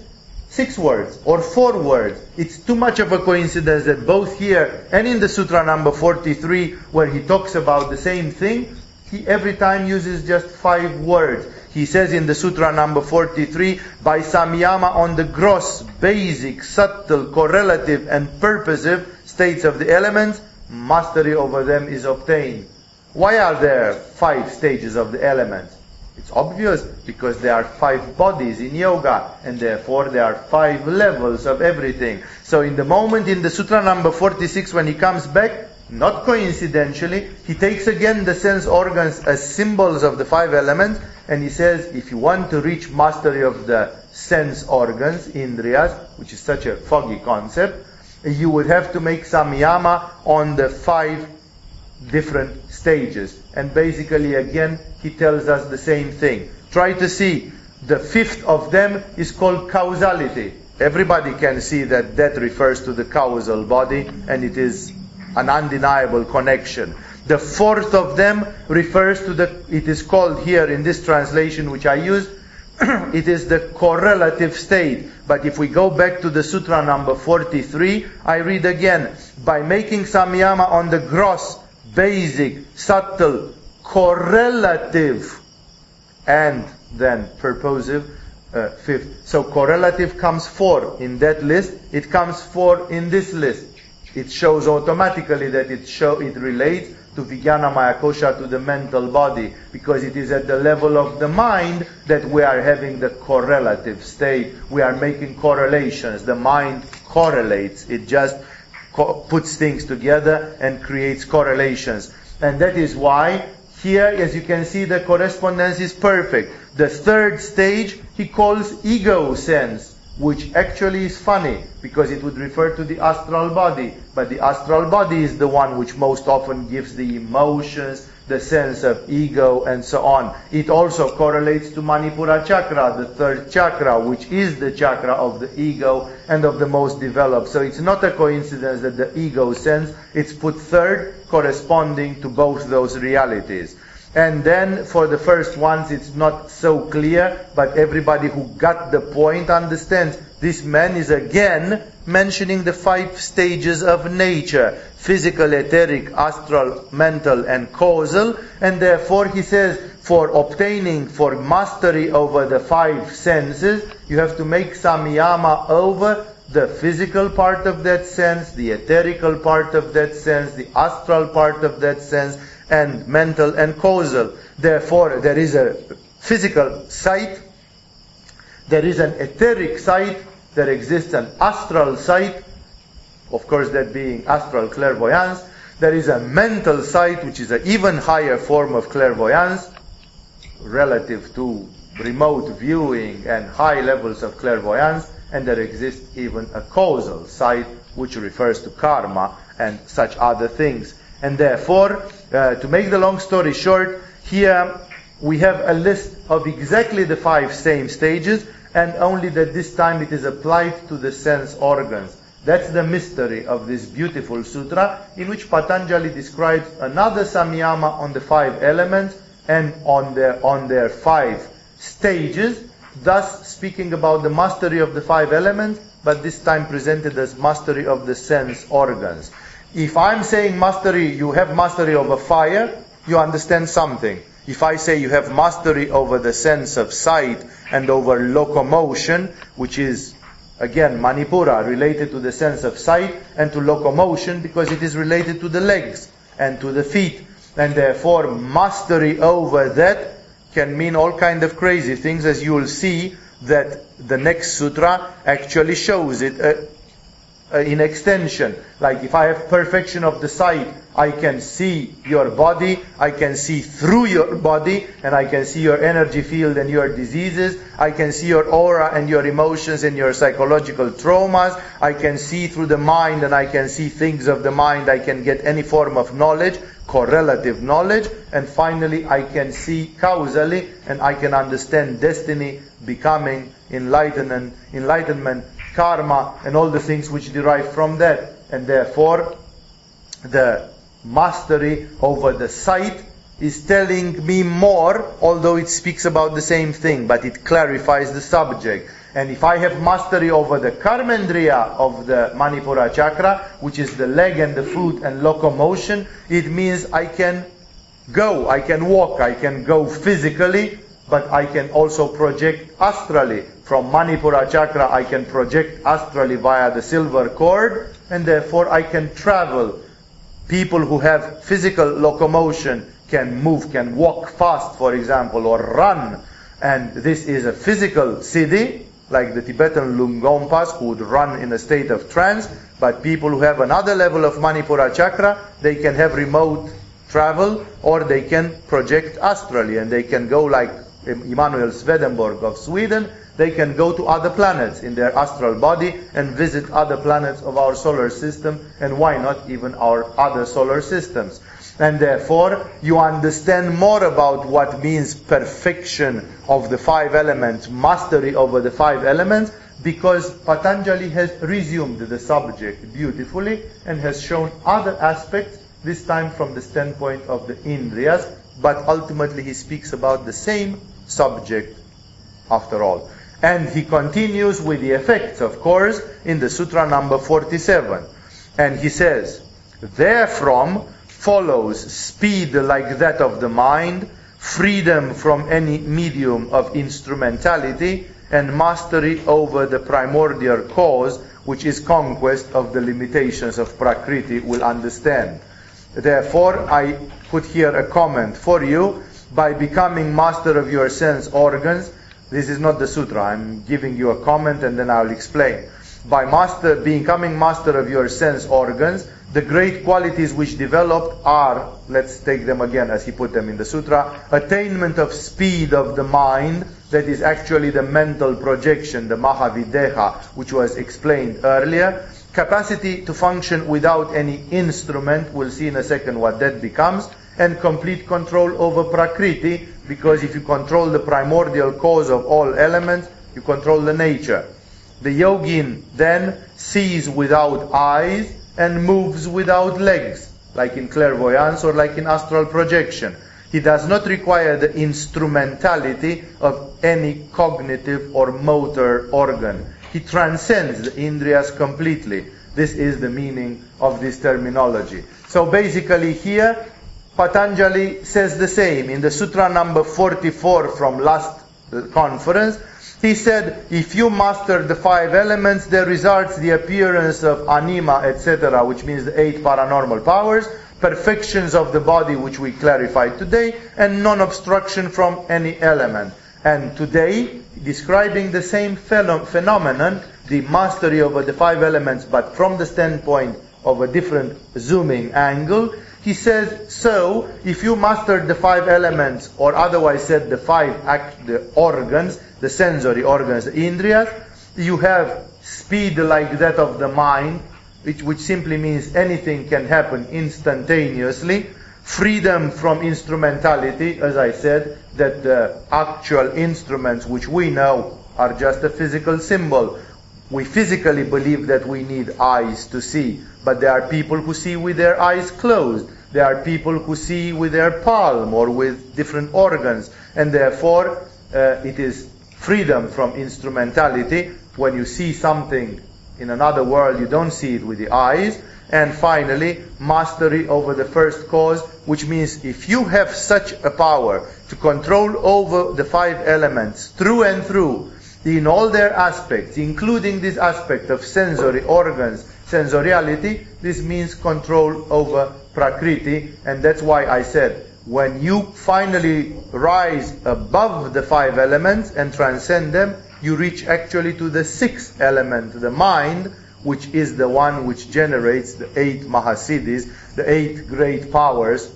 six words or four words. It's too much of a coincidence that both here and in the Sutra number 43, where he talks about the same thing, he every time uses just five words. He says in the sutra number 43, by samyama on the gross, basic, subtle, correlative and purposive states of the elements, mastery over them is obtained. Why are there five stages of the elements? It's obvious because there are five bodies in yoga and therefore there are five levels of everything. So in the moment in the sutra number 46 when he comes back, not coincidentally, he takes again the sense organs as symbols of the five elements, and he says, if you want to reach mastery of the sense organs, indriyas, which is such a foggy concept, you would have to make samyama on the five different stages. And basically, again, he tells us the same thing. Try to see. The fifth of them is called causality. Everybody can see that that refers to the causal body, and it is an undeniable connection. The fourth of them refers to the, it is called here in this translation which I use, it is the correlative state. But if we go back to the sutra number 43, I read again, by making samyama on the gross, basic, subtle, correlative, and then purposive, uh, fifth. So correlative comes four in that list, it comes four in this list it shows automatically that it show it relates to Vijnana Maya Kosha, to the mental body, because it is at the level of the mind that we are having the correlative state. We are making correlations. The mind correlates. It just co- puts things together and creates correlations. And that is why here, as you can see, the correspondence is perfect. The third stage he calls ego sense which actually is funny because it would refer to the astral body. But the astral body is the one which most often gives the emotions, the sense of ego, and so on. It also correlates to Manipura chakra, the third chakra, which is the chakra of the ego and of the most developed. So it's not a coincidence that the ego sense, it's put third corresponding to both those realities. And then for the first ones, it's not so clear, but everybody who got the point understands this man is again mentioning the five stages of nature physical, etheric, astral, mental, and causal. And therefore, he says, for obtaining, for mastery over the five senses, you have to make samyama over the physical part of that sense, the etherical part of that sense, the astral part of that sense, and mental and causal. Therefore, there is a physical sight, there is an etheric sight, there exists an astral sight, of course, that being astral clairvoyance. There is a mental sight, which is an even higher form of clairvoyance, relative to remote viewing and high levels of clairvoyance, and there exists even a causal sight, which refers to karma and such other things. And therefore, uh, to make the long story short, here we have a list of exactly the five same stages, and only that this time it is applied to the sense organs. That's the mystery of this beautiful sutra, in which Patanjali describes another samyama on the five elements and on their, on their five stages, thus speaking about the mastery of the five elements, but this time presented as mastery of the sense organs. If I'm saying mastery, you have mastery over fire, you understand something. If I say you have mastery over the sense of sight and over locomotion, which is again Manipura related to the sense of sight and to locomotion because it is related to the legs and to the feet. And therefore mastery over that can mean all kind of crazy things as you will see that the next sutra actually shows it. Uh, uh, in extension. Like if I have perfection of the sight, I can see your body, I can see through your body, and I can see your energy field and your diseases. I can see your aura and your emotions and your psychological traumas. I can see through the mind and I can see things of the mind. I can get any form of knowledge, correlative knowledge. And finally, I can see causally and I can understand destiny, becoming, enlightenment, enlightenment, karma, and all the things which derive from that. And therefore, the mastery over the sight is telling me more, although it speaks about the same thing, but it clarifies the subject. And if I have mastery over the karmendriya of the Manipura chakra, which is the leg and the foot and locomotion, it means I can go, I can walk, I can go physically, but I can also project astrally. From Manipura chakra, I can project astrally via the silver cord, and therefore I can travel. People who have physical locomotion can move, can walk fast, for example, or run. And this is a physical siddhi, like the Tibetan Lungompas who would run in a state of trance. But people who have another level of Manipura chakra, they can have remote travel or they can project astrally and they can go like Emanuel Swedenborg of Sweden, they can go to other planets in their astral body and visit other planets of our solar system, and why not even our other solar systems. And therefore, you understand more about what means perfection of the five elements, mastery over the five elements, because Patanjali has resumed the subject beautifully and has shown other aspects, this time from the standpoint of the Indriyas, but ultimately he speaks about the same subject after all. And he continues with the effects, of course, in the Sutra number 47. And he says, Therefrom follows speed like that of the mind, freedom from any medium of instrumentality, and mastery over the primordial cause, which is conquest of the limitations of Prakriti, will understand. Therefore, I put here a comment for you by becoming master of your sense organs. This is not the sutra. I'm giving you a comment and then I'll explain. By master, becoming master of your sense organs, the great qualities which developed are, let's take them again as he put them in the sutra, attainment of speed of the mind, that is actually the mental projection, the Mahavideha, which was explained earlier, capacity to function without any instrument, we'll see in a second what that becomes, and complete control over Prakriti, because if you control the primordial cause of all elements, you control the nature. The yogin then sees without eyes and moves without legs, like in clairvoyance or like in astral projection. He does not require the instrumentality of any cognitive or motor organ. He transcends the Indriyas completely. This is the meaning of this terminology. So basically here, Patanjali says the same. In the sutra number 44 from last conference, he said, if you master the five elements, there results the appearance of anima, etc., which means the eight paranormal powers, perfections of the body, which we clarified today, and non-obstruction from any element. And today, describing the same phenomenon, the mastery over the five elements, but from the standpoint of a different zooming angle, he says, so, if you mastered the five elements, or otherwise said the five act, the organs, the sensory organs, the indriyas, you have speed like that of the mind, which, which simply means anything can happen instantaneously, freedom from instrumentality, as I said, that the actual instruments which we know are just a physical symbol. We physically believe that we need eyes to see, but there are people who see with their eyes closed. There are people who see with their palm or with different organs, and therefore uh, it is freedom from instrumentality. When you see something in another world, you don't see it with the eyes. And finally, mastery over the first cause, which means if you have such a power to control over the five elements through and through, in all their aspects, including this aspect of sensory organs, sensoriality, this means control over prakriti, and that's why I said when you finally rise above the five elements and transcend them, you reach actually to the sixth element, the mind, which is the one which generates the eight Mahasiddhis, the eight great powers,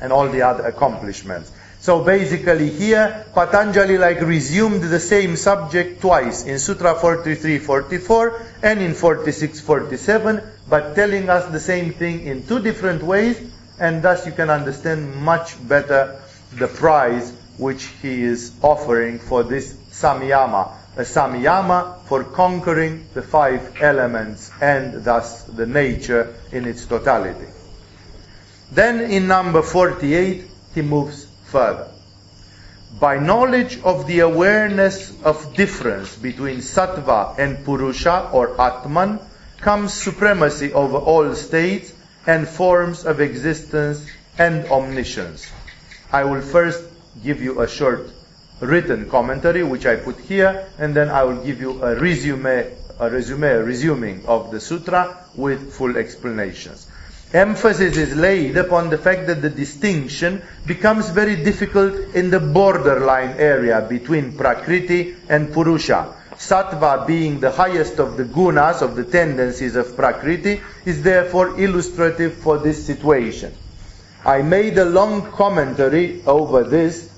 and all the other accomplishments. So basically here, Patanjali like resumed the same subject twice, in Sutra 43-44 and in 46-47, but telling us the same thing in two different ways, and thus you can understand much better the prize which he is offering for this samyama, a samyama for conquering the five elements and thus the nature in its totality. Then in number 48, he moves further. By knowledge of the awareness of difference between sattva and purusha or atman comes supremacy over all states and forms of existence and omniscience. I will first give you a short written commentary, which I put here, and then I will give you a resume, a resume, a resuming of the sutra with full explanations. Emphasis is laid upon the fact that the distinction becomes very difficult in the borderline area between Prakriti and Purusha. Sattva being the highest of the gunas, of the tendencies of Prakriti, is therefore illustrative for this situation. I made a long commentary over this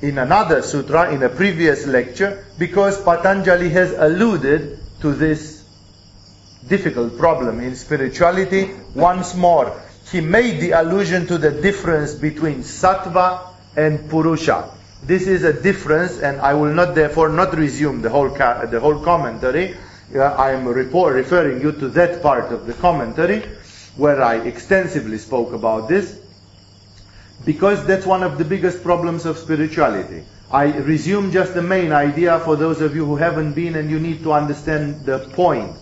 in another sutra, in a previous lecture, because Patanjali has alluded to this difficult problem in spirituality once more. He made the allusion to the difference between sattva and purusha. This is a difference, and I will not therefore not resume the whole the whole commentary. Uh, I am referring you to that part of the commentary where I extensively spoke about this, because that's one of the biggest problems of spirituality. I resume just the main idea for those of you who haven't been and you need to understand the point.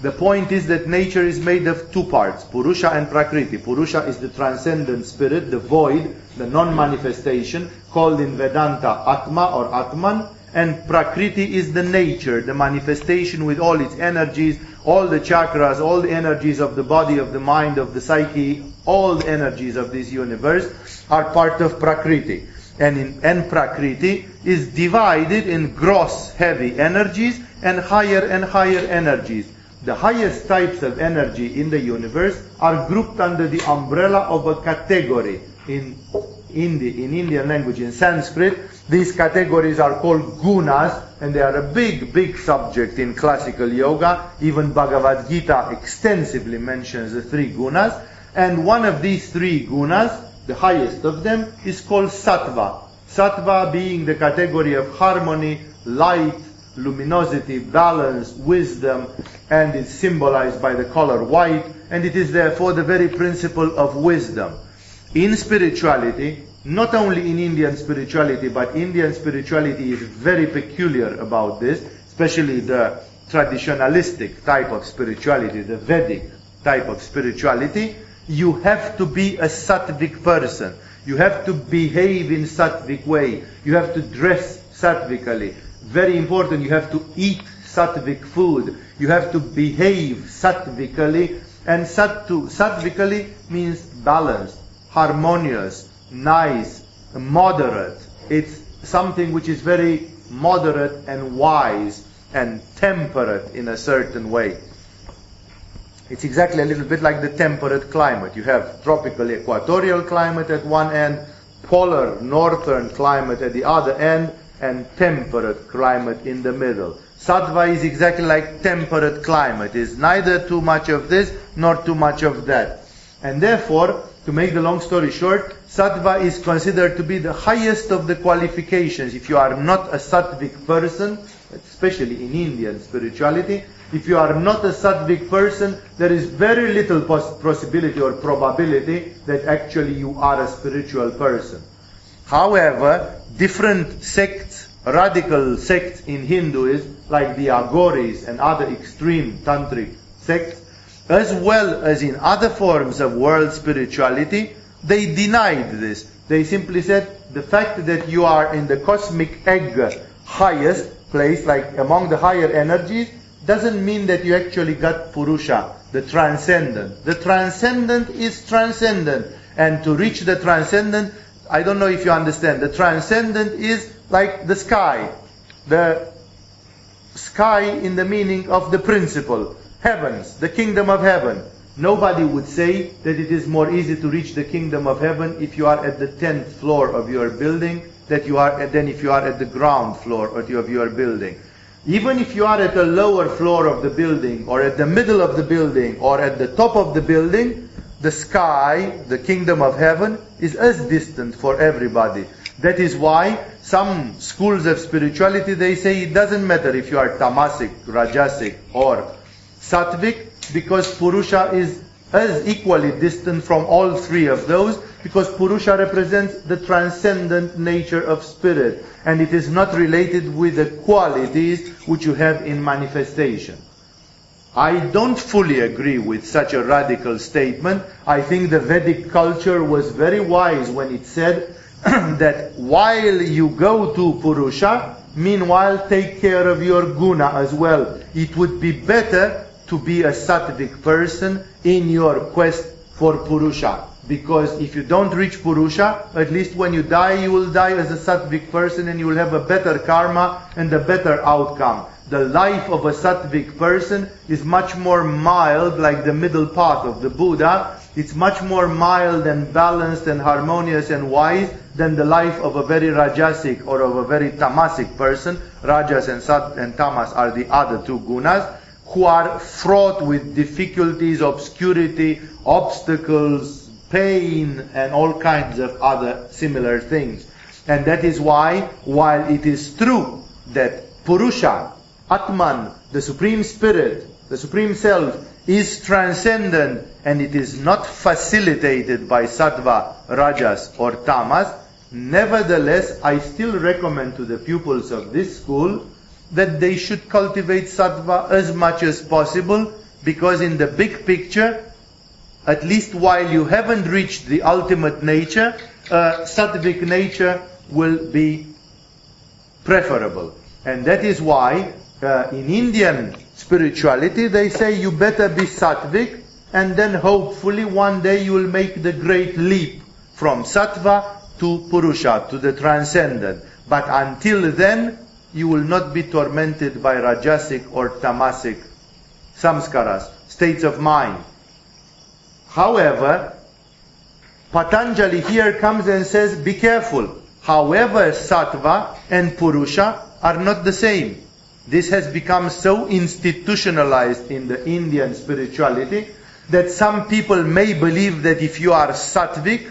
The point is that nature is made of two parts, Purusha and Prakriti. Purusha is the transcendent spirit, the void, the non-manifestation, called in Vedanta Atma or Atman, and Prakriti is the nature, the manifestation with all its energies, all the chakras, all the energies of the body, of the mind, of the psyche, all the energies of this universe are part of Prakriti. And in and Prakriti is divided in gross heavy energies and higher and higher energies the highest types of energy in the universe are grouped under the umbrella of a category in Indi, in Indian language, in Sanskrit, these categories are called gunas, and they are a big, big subject in classical yoga. Even Bhagavad Gita extensively mentions the three gunas, and one of these three gunas, the highest of them, is called sattva. Sattva being the category of harmony, light, luminosity, balance, wisdom, and it's symbolized by the color white, and it is therefore the very principle of wisdom. In spirituality, not only in Indian spirituality, but Indian spirituality is very peculiar about this, especially the traditionalistic type of spirituality, the Vedic type of spirituality, you have to be a sattvic person. You have to behave in sattvic way. You have to dress sattvically. Very important, you have to eat sattvic food. You have to behave sattvically. And sattu, sattvically means balanced, harmonious, nice, moderate. It's something which is very moderate and wise and temperate in a certain way. It's exactly a little bit like the temperate climate. You have tropical equatorial climate at one end, polar northern climate at the other end, and temperate climate in the middle. Sattva is exactly like temperate climate. It's neither too much of this nor too much of that. And therefore, to make the long story short, sattva is considered to be the highest of the qualifications. If you are not a sattvic person, especially in Indian spirituality, if you are not a sattvic person, there is very little possibility or probability that actually you are a spiritual person. However, different sects, radical sects in Hinduism, like the Aghoris and other extreme tantric sects, as well as in other forms of world spirituality, they denied this. They simply said the fact that you are in the cosmic egg highest place, like among the higher energies, doesn't mean that you actually got Purusha, the transcendent. The transcendent is transcendent. And to reach the transcendent, I don't know if you understand, the transcendent is like the sky. The sky in the meaning of the principle. Heavens, the kingdom of heaven. Nobody would say that it is more easy to reach the kingdom of heaven if you are at the 10th floor of your building that you are than if you are at the ground floor of your building. Even if you are at the lower floor of the building, or at the middle of the building, or at the top of the building, the sky, the kingdom of heaven, is as distant for everybody. That is why some schools of spirituality, they say it doesn't matter if you are tamasic, rajasic, or sattvic, because Purusha is as equally distant from all three of those, because Purusha represents the transcendent nature of spirit, and it is not related with the qualities which you have in manifestation. I don't fully agree with such a radical statement. I think the Vedic culture was very wise when it said that while you go to Purusha, meanwhile take care of your guna as well. It would be better to be a sattvic person in your quest for Purusha. Because if you don't reach Purusha, at least when you die, you will die as a sattvic person and you will have a better karma and a better outcome. The life of a sattvic person is much more mild, like the middle path of the Buddha. It's much more mild and balanced and harmonious and wise than the life of a very rajasic or of a very tamasic person. Rajas and, sat- and tamas are the other two gunas who are fraught with difficulties, obscurity, obstacles, pain, and all kinds of other similar things. And that is why, while it is true that Purusha, Atman, the Supreme Spirit, the Supreme Self, is transcendent and it is not facilitated by Sattva, Rajas, or Tamas, nevertheless, I still recommend to the pupils of this school that they should cultivate sattva as much as possible because in the big picture, at least while you haven't reached the ultimate nature, uh, sattvic nature will be preferable. And that is why uh, in Indian spirituality they say you better be sattvic and then hopefully one day you will make the great leap from sattva to purusha, to the transcendent. But until then, you will not be tormented by rajasic or tamasic samskaras, states of mind. However, Patanjali here comes and says, be careful. However, sattva and purusha are not the same. This has become so institutionalized in the Indian spirituality that some people may believe that if you are sattvic,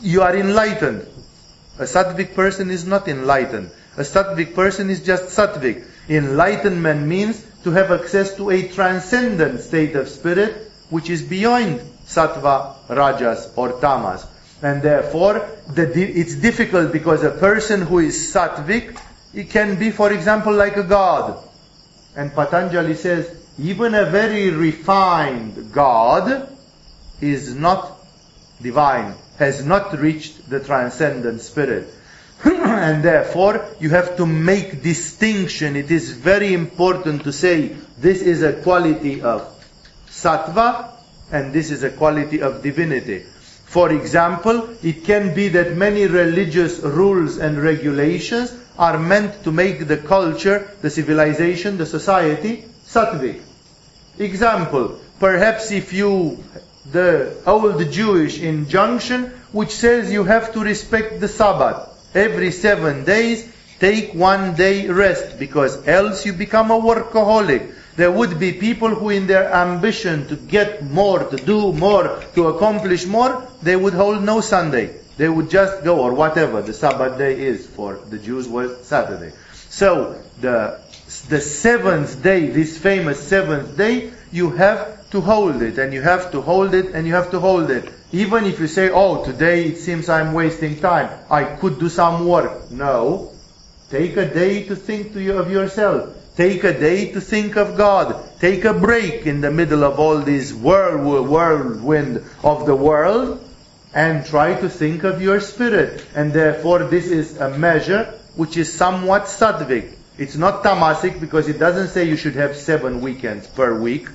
you are enlightened. A sattvic person is not enlightened. A sattvic person is just sattvic. Enlightenment means to have access to a transcendent state of spirit which is beyond sattva, rajas, or tamas. And therefore, the, it's difficult because a person who is sattvic, he can be, for example, like a god. And Patanjali says, even a very refined God is not divine, has not reached the transcendent spirit. and therefore, you have to make distinction. It is very important to say this is a quality of sattva and this is a quality of divinity. For example, it can be that many religious rules and regulations are meant to make the culture, the civilization, the society sattvic. Example, perhaps if you, the old Jewish injunction which says you have to respect the Sabbath. Every seven days, take one day rest because else you become a workaholic. There would be people who in their ambition to get more, to do more, to accomplish more, they would hold no Sunday. They would just go, or whatever the Sabbath day is for the Jews was Saturday. So, the, the seventh day, this famous seventh day, you have to hold it, and you have to hold it, and you have to hold it. Even if you say, oh, today it seems I'm wasting time, I could do some work. No. Take a day to think to you of yourself. Take a day to think of God. Take a break in the middle of all this whirlwind of the world and try to think of your spirit. And therefore this is a measure which is somewhat sattvic. It's not tamasic because it doesn't say you should have seven weekends per week.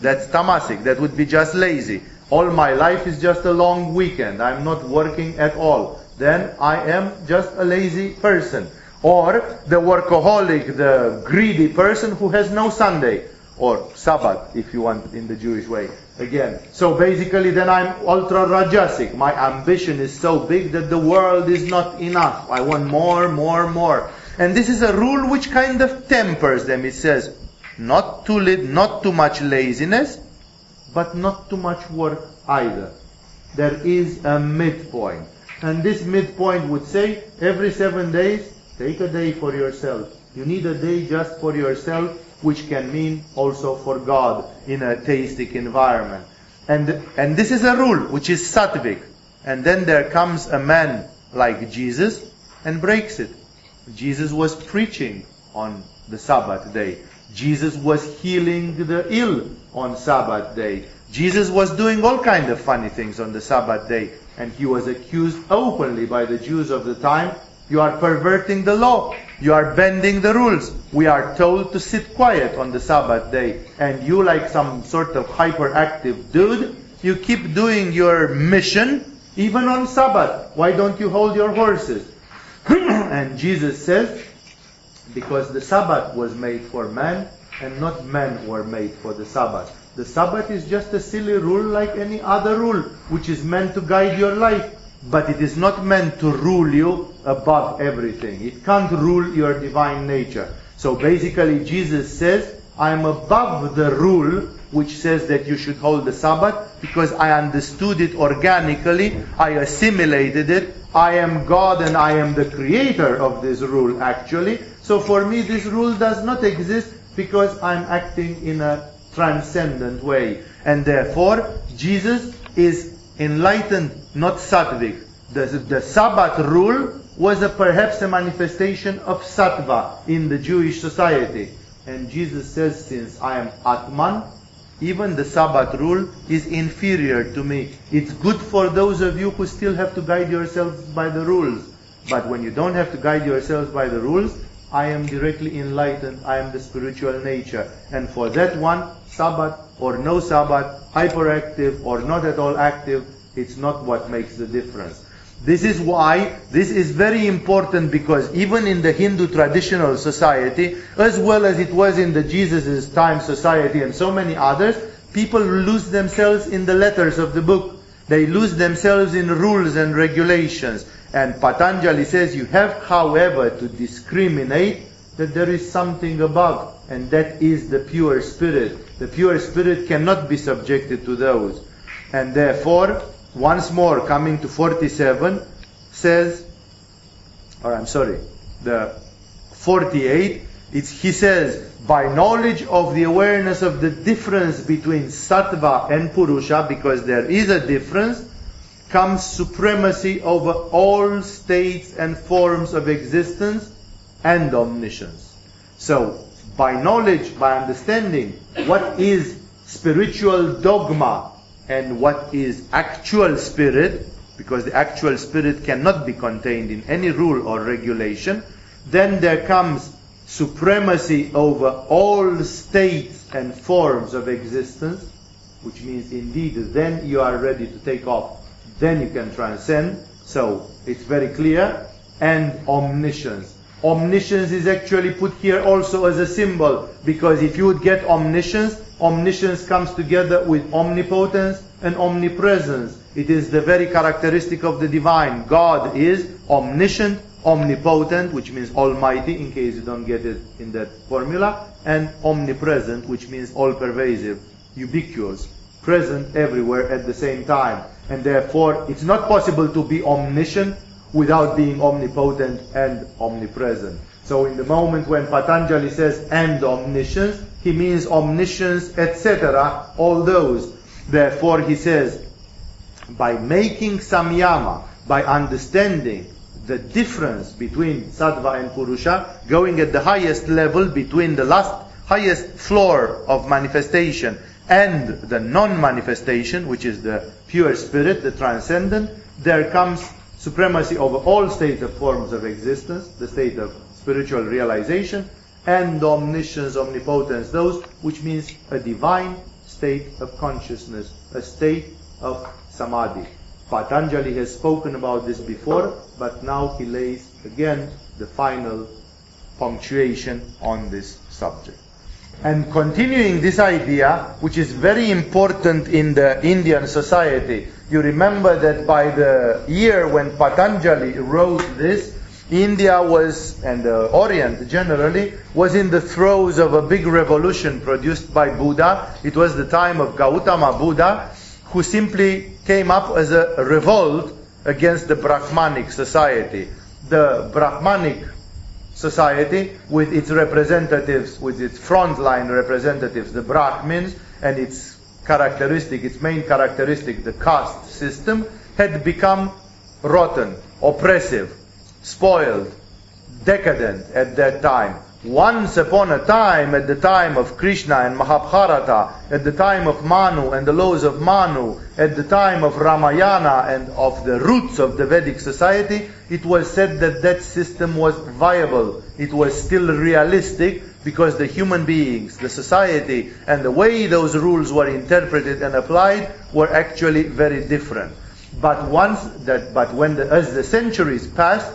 That's tamasic. That would be just lazy. All my life is just a long weekend. I'm not working at all. Then I am just a lazy person. Or the workaholic, the greedy person who has no Sunday or Sabbath, if you want, in the Jewish way. Again. So basically, then I'm ultra rajasic. My ambition is so big that the world is not enough. I want more, more, more. And this is a rule which kind of tempers them. It says, not too li- not too much laziness, but not too much work either. There is a midpoint. And this midpoint would say, every seven days, take a day for yourself. You need a day just for yourself which can mean also for God in a theistic environment. And, and this is a rule which is sattvic. And then there comes a man like Jesus and breaks it. Jesus was preaching on the Sabbath day. Jesus was healing the ill on Sabbath day. Jesus was doing all kind of funny things on the Sabbath day. And he was accused openly by the Jews of the time you are perverting the law. You are bending the rules. We are told to sit quiet on the Sabbath day. And you, like some sort of hyperactive dude, you keep doing your mission even on Sabbath. Why don't you hold your horses? and Jesus says, because the Sabbath was made for man and not men were made for the Sabbath. The Sabbath is just a silly rule like any other rule, which is meant to guide your life but it is not meant to rule you above everything. It can't rule your divine nature. So basically, Jesus says, I am above the rule which says that you should hold the Sabbath because I understood it organically, I assimilated it, I am God and I am the creator of this rule actually. So for me, this rule does not exist because I'm acting in a transcendent way. And therefore, Jesus is enlightened, not sattvic. The, the Sabbath rule was a, perhaps a manifestation of sattva in the Jewish society. And Jesus says, since I am Atman, even the Sabbath rule is inferior to me. It's good for those of you who still have to guide yourselves by the rules. But when you don't have to guide yourselves by the rules, I am directly enlightened. I am the spiritual nature. And for that one, Sabbath or no Sabbath, hyperactive or not at all active, it's not what makes the difference. This is why this is very important because even in the Hindu traditional society, as well as it was in the Jesus' time society and so many others, people lose themselves in the letters of the book. They lose themselves in rules and regulations. And Patanjali says you have, however, to discriminate that there is something above, and that is the pure spirit. The pure spirit cannot be subjected to those. And therefore, once more coming to 47, says, or I'm sorry, the 48, it's, he says, by knowledge of the awareness of the difference between sattva and purusha, because there is a difference, comes supremacy over all states and forms of existence and omniscience. So, by knowledge, by understanding what is spiritual dogma and what is actual spirit, because the actual spirit cannot be contained in any rule or regulation, then there comes supremacy over all states and forms of existence, which means indeed then you are ready to take off. Then you can transcend. So it's very clear. And omniscience. Omniscience is actually put here also as a symbol because if you would get omniscience, omniscience comes together with omnipotence and omnipresence. It is the very characteristic of the divine. God is omniscient, omnipotent, which means almighty, in case you don't get it in that formula, and omnipresent, which means all pervasive, ubiquitous, present everywhere at the same time. And therefore, it's not possible to be omniscient without being omnipotent and omnipresent. So in the moment when Patanjali says and omniscience, he means omniscience, etc., all those. Therefore he says, by making samyama, by understanding the difference between sattva and purusha, going at the highest level between the last highest floor of manifestation and the non-manifestation, which is the pure spirit, the transcendent, there comes supremacy over all states of forms of existence, the state of spiritual realization, and omniscience, omnipotence, those which means a divine state of consciousness, a state of samadhi. Patanjali has spoken about this before, but now he lays again the final punctuation on this subject. And continuing this idea, which is very important in the Indian society, you remember that by the year when Patanjali wrote this, India was, and the Orient generally, was in the throes of a big revolution produced by Buddha. It was the time of Gautama Buddha, who simply came up as a revolt against the Brahmanic society. The Brahmanic society, with its representatives, with its frontline representatives, the Brahmins, and its characteristic, its main characteristic, the caste system, had become rotten, oppressive, spoiled, decadent at that time. Once upon a time, at the time of Krishna and Mahabharata, at the time of Manu and the laws of Manu, at the time of Ramayana and of the roots of the Vedic society, it was said that that system was viable. It was still realistic because the human beings, the society, and the way those rules were interpreted and applied were actually very different. But once that, but when the, as the centuries passed,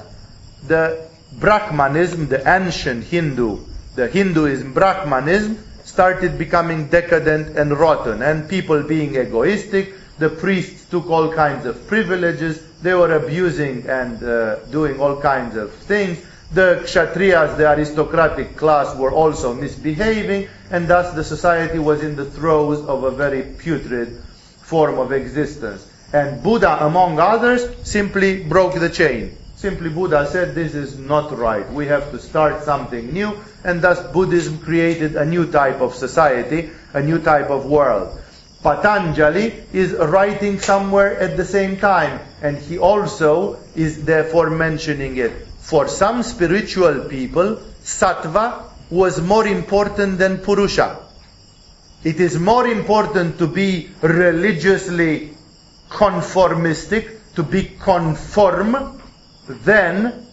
the Brahmanism, the ancient Hindu, the Hinduism, Brahmanism, started becoming decadent and rotten, and people being egoistic. The priests took all kinds of privileges. They were abusing and uh, doing all kinds of things. The kshatriyas, the aristocratic class, were also misbehaving, and thus the society was in the throes of a very putrid form of existence. And Buddha, among others, simply broke the chain. Simply Buddha said this is not right. We have to start something new, and thus Buddhism created a new type of society, a new type of world. Patanjali is writing somewhere at the same time, and he also is therefore mentioning it. For some spiritual people, sattva was more important than purusha. It is more important to be religiously conformistic, to be conform, than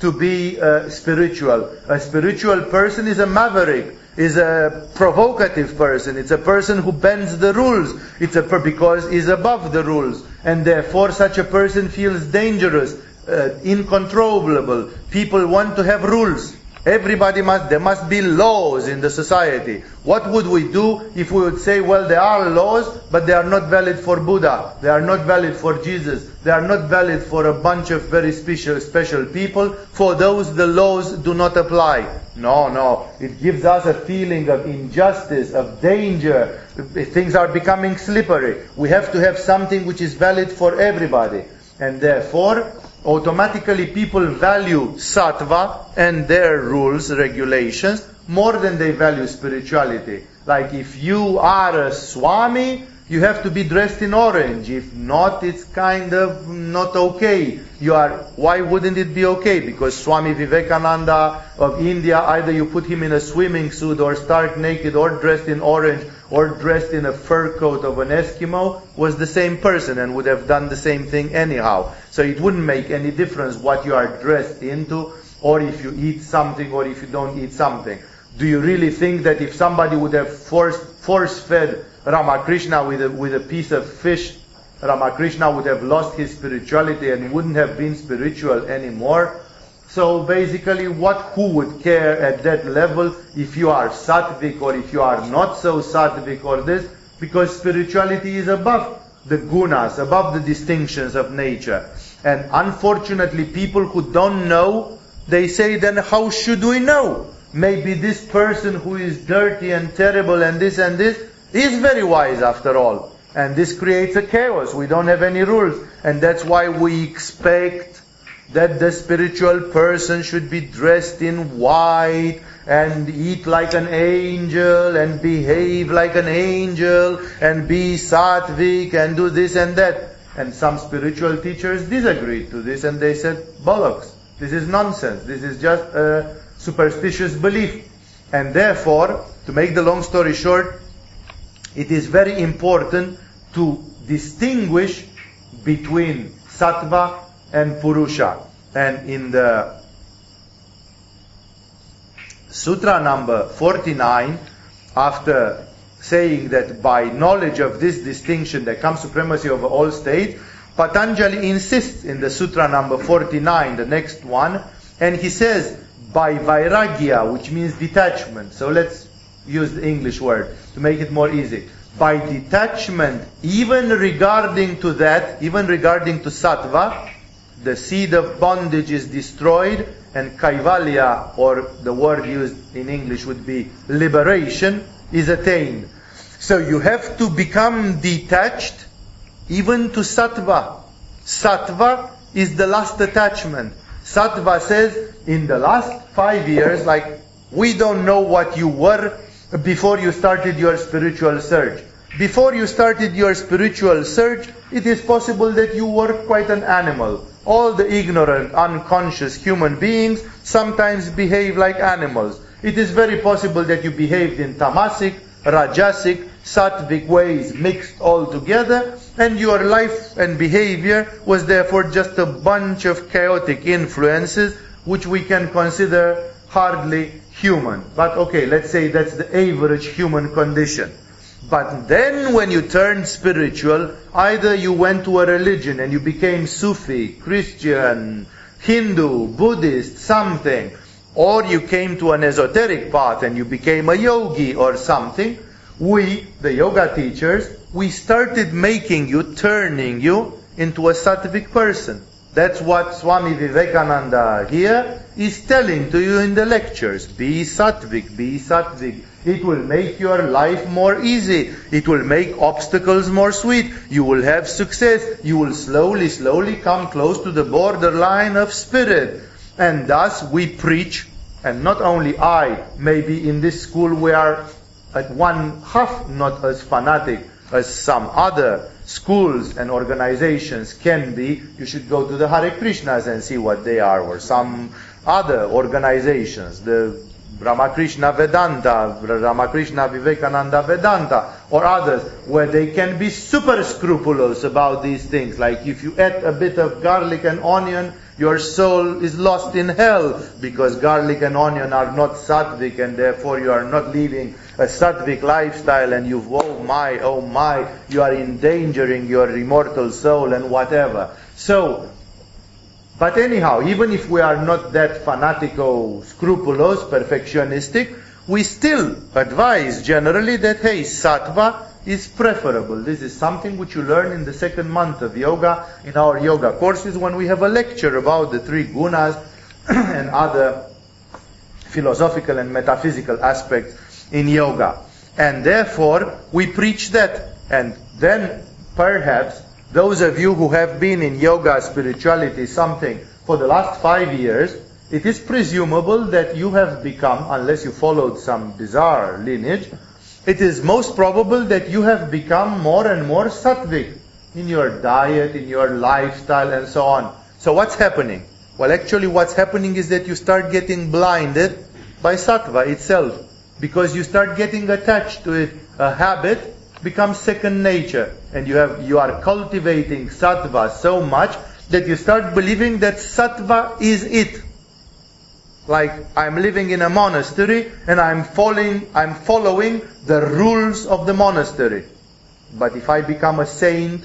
to be uh, spiritual. A spiritual person is a maverick, is a provocative person. It's a person who bends the rules. It's a per- because he's above the rules, and therefore such a person feels dangerous, uh, incontrollable. People want to have rules. Everybody must, there must be laws in the society. What would we do if we would say, well, there are laws, but they are not valid for Buddha, they are not valid for Jesus, they are not valid for a bunch of very special, special people. For those, the laws do not apply. No, no. It gives us a feeling of injustice, of danger. Things are becoming slippery. We have to have something which is valid for everybody. And therefore, automatically people value sattva and their rules, regulations, more than they value spirituality. Like if you are a swami, you have to be dressed in orange. If not, it's kind of not okay. You are, why wouldn't it be okay? Because Swami Vivekananda of India, either you put him in a swimming suit or stark naked or dressed in orange or dressed in a fur coat of an Eskimo, was the same person and would have done the same thing anyhow. So it wouldn't make any difference what you are dressed into or if you eat something or if you don't eat something. Do you really think that if somebody would have force, force fed Ramakrishna with a, with a piece of fish, Ramakrishna would have lost his spirituality and wouldn't have been spiritual anymore? So basically, what who would care at that level if you are sattvic or if you are not so sattvic or this? Because spirituality is above the gunas, above the distinctions of nature. And unfortunately, people who don't know, they say, then how should we know? Maybe this person who is dirty and terrible and this and this is very wise after all. And this creates a chaos. We don't have any rules. And that's why we expect that the spiritual person should be dressed in white and eat like an angel and behave like an angel and be sattvic and do this and that. And some spiritual teachers disagreed to this and they said, bollocks, this is nonsense. This is just a superstitious belief. And therefore, to make the long story short, it is very important to distinguish between sattva and purusha. And in the sutra number 49, after saying that by knowledge of this distinction there comes supremacy over all states, Patanjali insists in the sutra number 49, the next one, and he says, by vairagya, which means detachment. So let's use the English word to make it more easy. By detachment, even regarding to that, even regarding to sattva, the seed of bondage is destroyed and kaivalya, or the word used in English would be liberation, is attained. So you have to become detached even to sattva. Sattva is the last attachment. Sattva says, in the last five years, like, we don't know what you were before you started your spiritual search. Before you started your spiritual search, it is possible that you were quite an animal. All the ignorant, unconscious human beings sometimes behave like animals. It is very possible that you behaved in tamasic, rajasic, sattvic ways mixed all together, and your life and behavior was therefore just a bunch of chaotic influences which we can consider hardly human. But okay, let's say that's the average human condition. But then when you turned spiritual, either you went to a religion and you became Sufi, Christian, Hindu, Buddhist, something, or you came to an esoteric path and you became a yogi or something, we, the yoga teachers, we started making you, turning you into a sattvic person. That's what Swami Vivekananda here is telling to you in the lectures. Be sattvic, be sattvic. It will make your life more easy. It will make obstacles more sweet. You will have success. You will slowly, slowly come close to the borderline of spirit. And thus we preach, and not only I, maybe in this school we are at one half not as fanatic as some other schools and organizations can be, you should go to the Hare Krishnas and see what they are, or some other organizations, the Ramakrishna Vedanta, Ramakrishna Vivekananda Vedanta, or others, where they can be super scrupulous about these things. Like if you eat a bit of garlic and onion, your soul is lost in hell because garlic and onion are not sattvic and therefore you are not living a sattvic lifestyle and you've, oh my, oh my, you are endangering your immortal soul and whatever. So, but anyhow, even if we are not that fanatical, scrupulous, perfectionistic, we still advise generally that, hey, sattva is preferable. This is something which you learn in the second month of yoga, in our yoga courses, when we have a lecture about the three gunas and other philosophical and metaphysical aspects in yoga. And therefore, we preach that. And then, perhaps, those of you who have been in yoga, spirituality, something for the last five years, it is presumable that you have become, unless you followed some bizarre lineage, it is most probable that you have become more and more sattvic in your diet, in your lifestyle, and so on. So what's happening? Well, actually, what's happening is that you start getting blinded by sattva itself because you start getting attached to it. A habit becomes second nature, and you have you are cultivating sattva so much that you start believing that sattva is it. Like I'm living in a monastery and I'm following I'm following the rules of the monastery. But if I become a saint,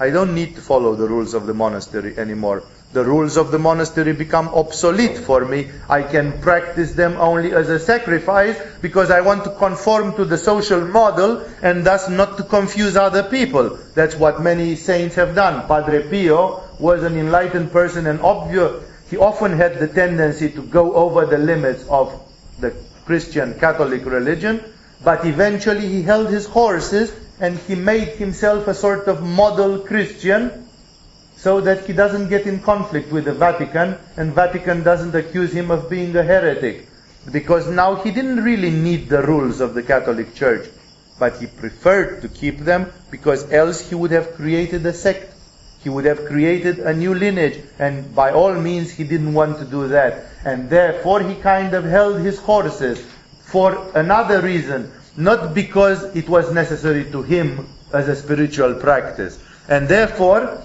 I don't need to follow the rules of the monastery anymore. The rules of the monastery become obsolete for me. I can practice them only as a sacrifice because I want to conform to the social model and thus not to confuse other people. That's what many saints have done. Padre Pio was an enlightened person and obvious, he often had the tendency to go over the limits of the Christian Catholic religion, but eventually he held his horses and he made himself a sort of model Christian so that he doesn't get in conflict with the Vatican and Vatican doesn't accuse him of being a heretic. Because now he didn't really need the rules of the Catholic Church, but he preferred to keep them because else he would have created a sect. He would have created a new lineage and by all means he didn't want to do that. And therefore he kind of held his horses for another reason, not because it was necessary to him as a spiritual practice. And therefore,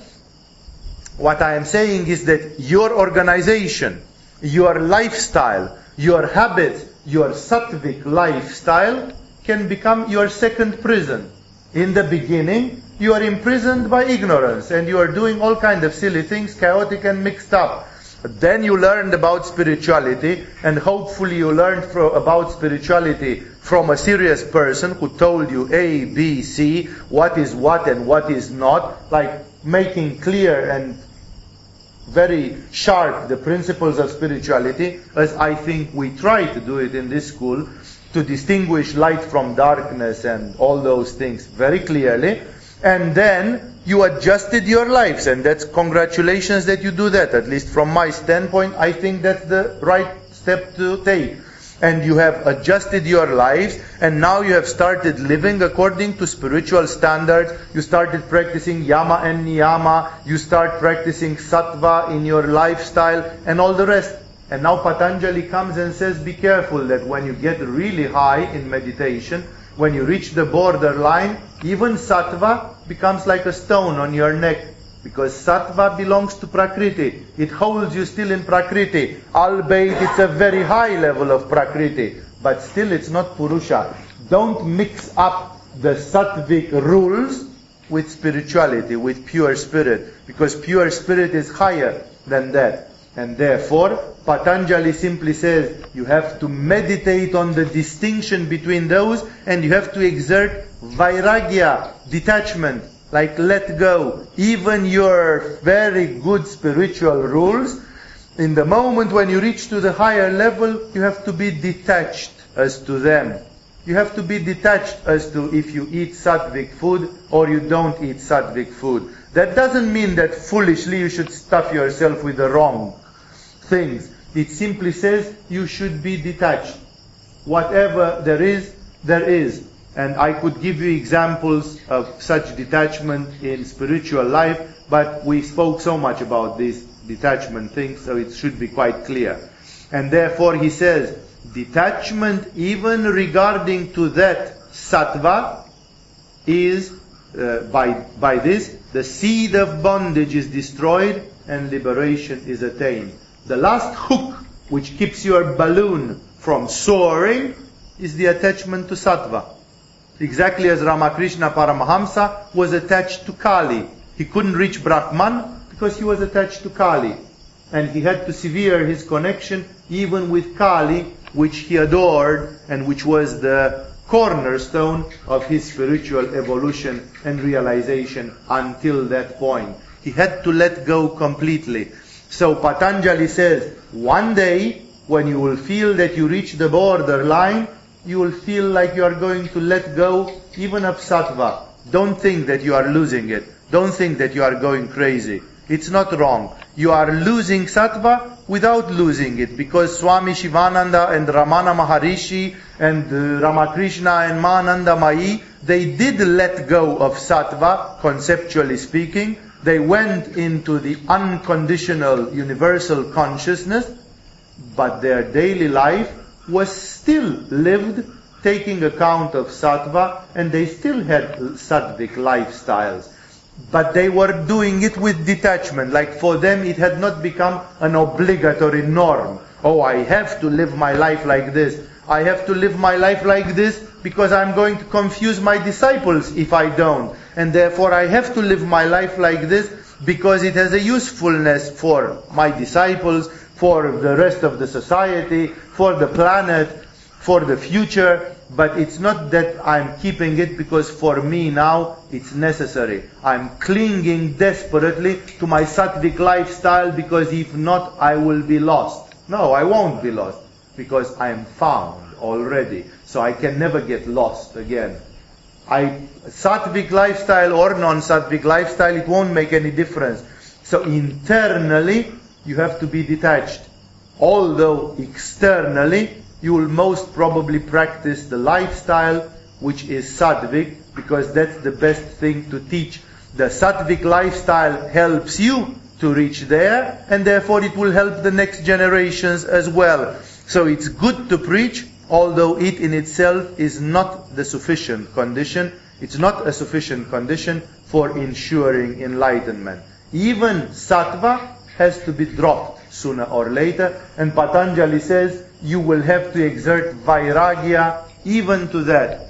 what I am saying is that your organization, your lifestyle, your habits, your sattvic lifestyle can become your second prison. In the beginning, you are imprisoned by ignorance and you are doing all kind of silly things, chaotic and mixed up. Then you learned about spirituality and hopefully you learned about spirituality from a serious person who told you A, B, C, what is what and what is not, like making clear and very sharp the principles of spirituality, as I think we try to do it in this school, to distinguish light from darkness and all those things very clearly. And then you adjusted your lives, and that's congratulations that you do that. At least from my standpoint, I think that's the right step to take and you have adjusted your lives and now you have started living according to spiritual standards. You started practicing yama and niyama. You start practicing sattva in your lifestyle and all the rest. And now Patanjali comes and says, be careful that when you get really high in meditation, when you reach the borderline, even sattva becomes like a stone on your neck because sattva belongs to Prakriti. It holds you still in Prakriti. Albeit it's a very high level of Prakriti. But still it's not Purusha. Don't mix up the sattvic rules with spirituality, with pure spirit. Because pure spirit is higher than that. And therefore, Patanjali simply says you have to meditate on the distinction between those and you have to exert vairagya, detachment, like let go. Even your very good spiritual rules in the moment when you reach to the higher level you have to be detached as to them. You have to be detached as to if you eat sattvic food or you don't eat sattvic food. That doesn't mean that foolishly you should stuff yourself with the wrong things. It simply says you should be detached. Whatever there is there is and I could give you examples of such detachment in spiritual life, but we spoke so much about this detachment thing, so it should be quite clear. And therefore he says, detachment even regarding to that sattva is, uh, by, by this, the seed of bondage is destroyed and liberation is attained. The last hook which keeps your balloon from soaring is the attachment to sattva. Exactly as Ramakrishna Paramahamsa was attached to Kali. He couldn't reach Brahman because he was attached to Kali. And he had to sever his connection even with Kali, which he adored and which was the cornerstone of his spiritual evolution and realization until that point. He had to let go completely. So Patanjali says, one day when you will feel that you reach the borderline, you will feel like you are going to let go even of sattva. Don't think that you are losing it. Don't think that you are going crazy. It's not wrong. You are losing sattva without losing it because Swami Shivananda and Ramana Maharishi and uh, Ramakrishna and Ma Anandamayi, they did let go of sattva, conceptually speaking. They went into the unconditional universal consciousness, but their daily life was still lived taking account of sattva and they still had sattvic lifestyles but they were doing it with detachment. Like for them, it had not become an obligatory norm. Oh, I have to live my life like this. I have to live my life like this because I'm going to confuse my disciples if I don't. And therefore, I have to live my life like this because it has a usefulness for my disciples, for the rest of the society, for the planet, for the future but it's not that I'm keeping it because for me now it's necessary. I'm clinging desperately to my sattvic lifestyle because if not I will be lost. No, I won't be lost because I am found already. So I can never get lost again. I sattvic lifestyle or non-sattvic lifestyle, it won't make any difference. So internally you have to be detached. Although externally you will most probably practice the lifestyle which is sattvic because that's the best thing to teach. The sattvic lifestyle helps you to reach there and therefore it will help the next generations as well. So it's good to preach although it in itself is not the sufficient condition. It's not a sufficient condition for ensuring enlightenment. Even sattva has to be dropped sooner or later and Patanjali says you will have to exert vairagya even to that.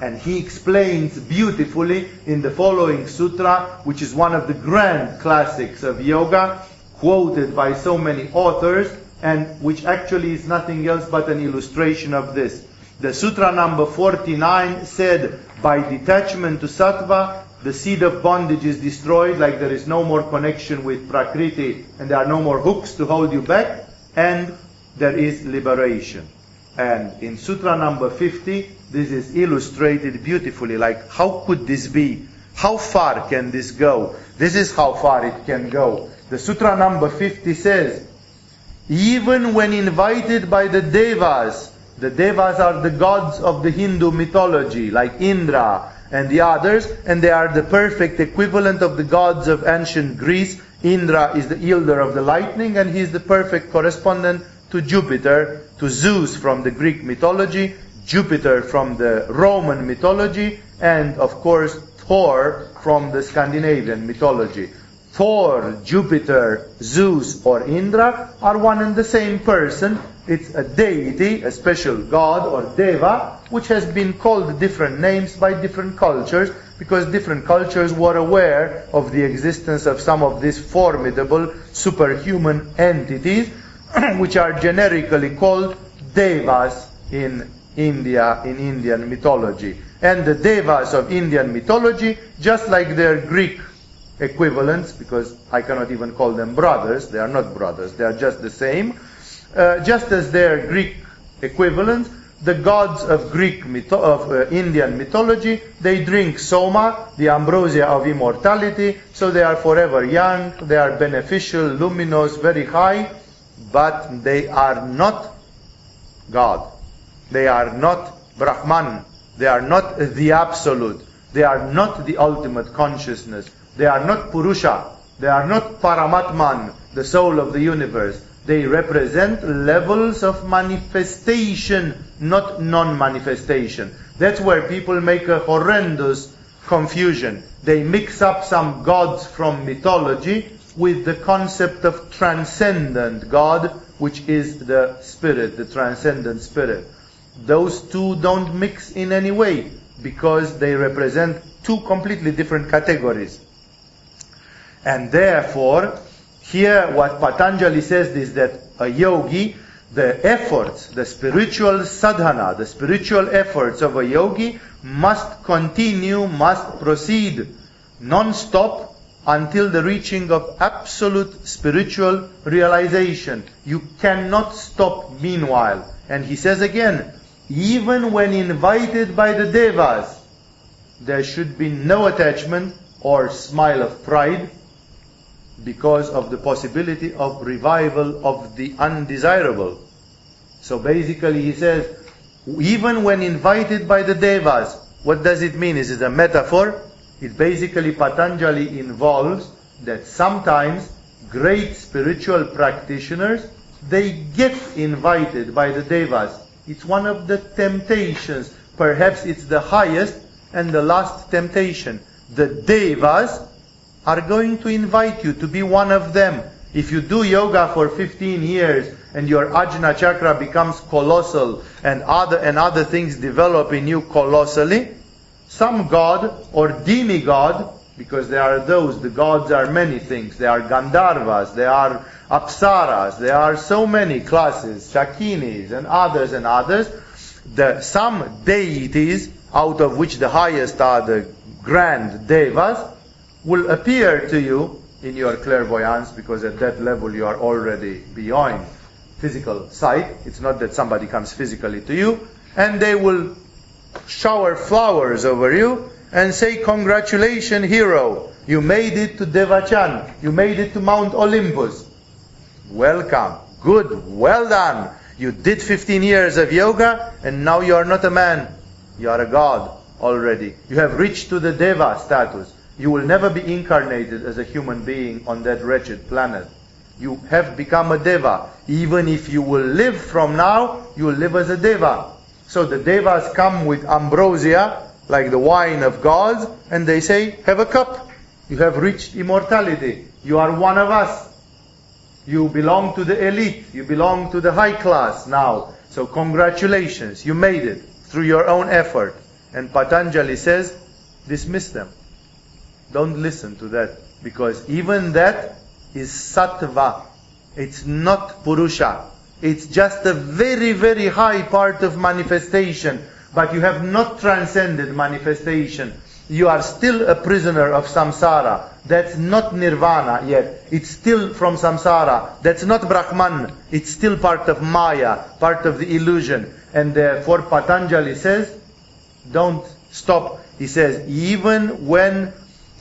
And he explains beautifully in the following sutra, which is one of the grand classics of yoga, quoted by so many authors, and which actually is nothing else but an illustration of this. The sutra number 49 said, by detachment to sattva, the seed of bondage is destroyed, like there is no more connection with prakriti, and there are no more hooks to hold you back, and there is liberation. And in Sutra number 50, this is illustrated beautifully. Like, how could this be? How far can this go? This is how far it can go. The Sutra number 50 says, even when invited by the Devas, the Devas are the gods of the Hindu mythology, like Indra and the others, and they are the perfect equivalent of the gods of ancient Greece. Indra is the yielder of the lightning, and he is the perfect correspondent to Jupiter, to Zeus from the Greek mythology, Jupiter from the Roman mythology, and of course Thor from the Scandinavian mythology. Thor, Jupiter, Zeus, or Indra are one and the same person. It's a deity, a special god or deva, which has been called different names by different cultures because different cultures were aware of the existence of some of these formidable superhuman entities which are generically called devas in India, in Indian mythology. And the devas of Indian mythology, just like their Greek equivalents, because I cannot even call them brothers, they are not brothers, they are just the same, uh, just as their Greek equivalents, the gods of Greek mytho- of uh, Indian mythology, they drink soma, the ambrosia of immortality, so they are forever young, they are beneficial, luminous, very high, but they are not God. They are not Brahman. They are not the Absolute. They are not the ultimate consciousness. They are not Purusha. They are not Paramatman, the soul of the universe. They represent levels of manifestation, not non-manifestation. That's where people make a horrendous confusion. They mix up some gods from mythology with the concept of transcendent God, which is the spirit, the transcendent spirit. Those two don't mix in any way because they represent two completely different categories. And therefore, here what Patanjali says is that a yogi, the efforts, the spiritual sadhana, the spiritual efforts of a yogi must continue, must proceed non-stop until the reaching of absolute spiritual realization. You cannot stop meanwhile. And he says again, even when invited by the devas, there should be no attachment or smile of pride because of the possibility of revival of the undesirable. So basically he says, even when invited by the devas, what does it mean? Is it a metaphor? It basically Patanjali involves that sometimes great spiritual practitioners, they get invited by the devas. It's one of the temptations. Perhaps it's the highest and the last temptation. The devas are going to invite you to be one of them. If you do yoga for 15 years and your ajna chakra becomes colossal and other and other things develop in you colossally, some god or demigod, because there are those, the gods are many things. There are Gandharvas, there are Apsaras, there are so many classes, Shakinis and others and others. The, some deities, out of which the highest are the grand devas, will appear to you in your clairvoyance, because at that level you are already beyond physical sight. It's not that somebody comes physically to you, and they will shower flowers over you and say, Congratulations, hero. You made it to Devachan. You made it to Mount Olympus. Welcome. Good. Well done. You did 15 years of yoga and now you are not a man. You are a god already. You have reached to the Deva status. You will never be incarnated as a human being on that wretched planet. You have become a Deva. Even if you will live from now, you will live as a Deva. So the Devas come with ambrosia, like the wine of gods, and they say, have a cup. You have reached immortality. You are one of us. You belong to the elite. You belong to the high class now. So congratulations. You made it through your own effort. And Patanjali says, dismiss them. Don't listen to that. Because even that is sattva. It's not purusha. It's just a very, very high part of manifestation. But you have not transcended manifestation. You are still a prisoner of samsara. That's not nirvana yet. It's still from samsara. That's not Brahman. It's still part of Maya, part of the illusion. And uh, therefore Patanjali says, don't stop. He says, even when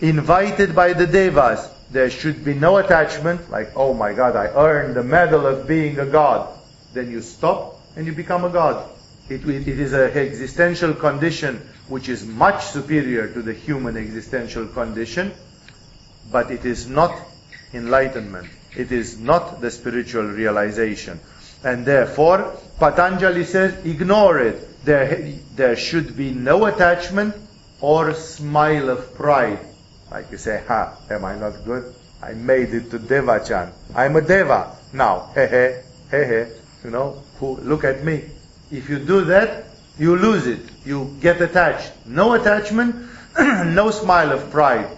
invited by the devas, there should be no attachment, like, oh my God, I earned the medal of being a God. Then you stop and you become a God. It, it is an existential condition which is much superior to the human existential condition, but it is not enlightenment. It is not the spiritual realization. And therefore, Patanjali says, ignore it. There, there should be no attachment or smile of pride. Like you say, ha, am I not good? I made it to Devachan. I'm a Deva now. He he, he he. You know, who, look at me. If you do that, you lose it. You get attached. No attachment, no smile of pride.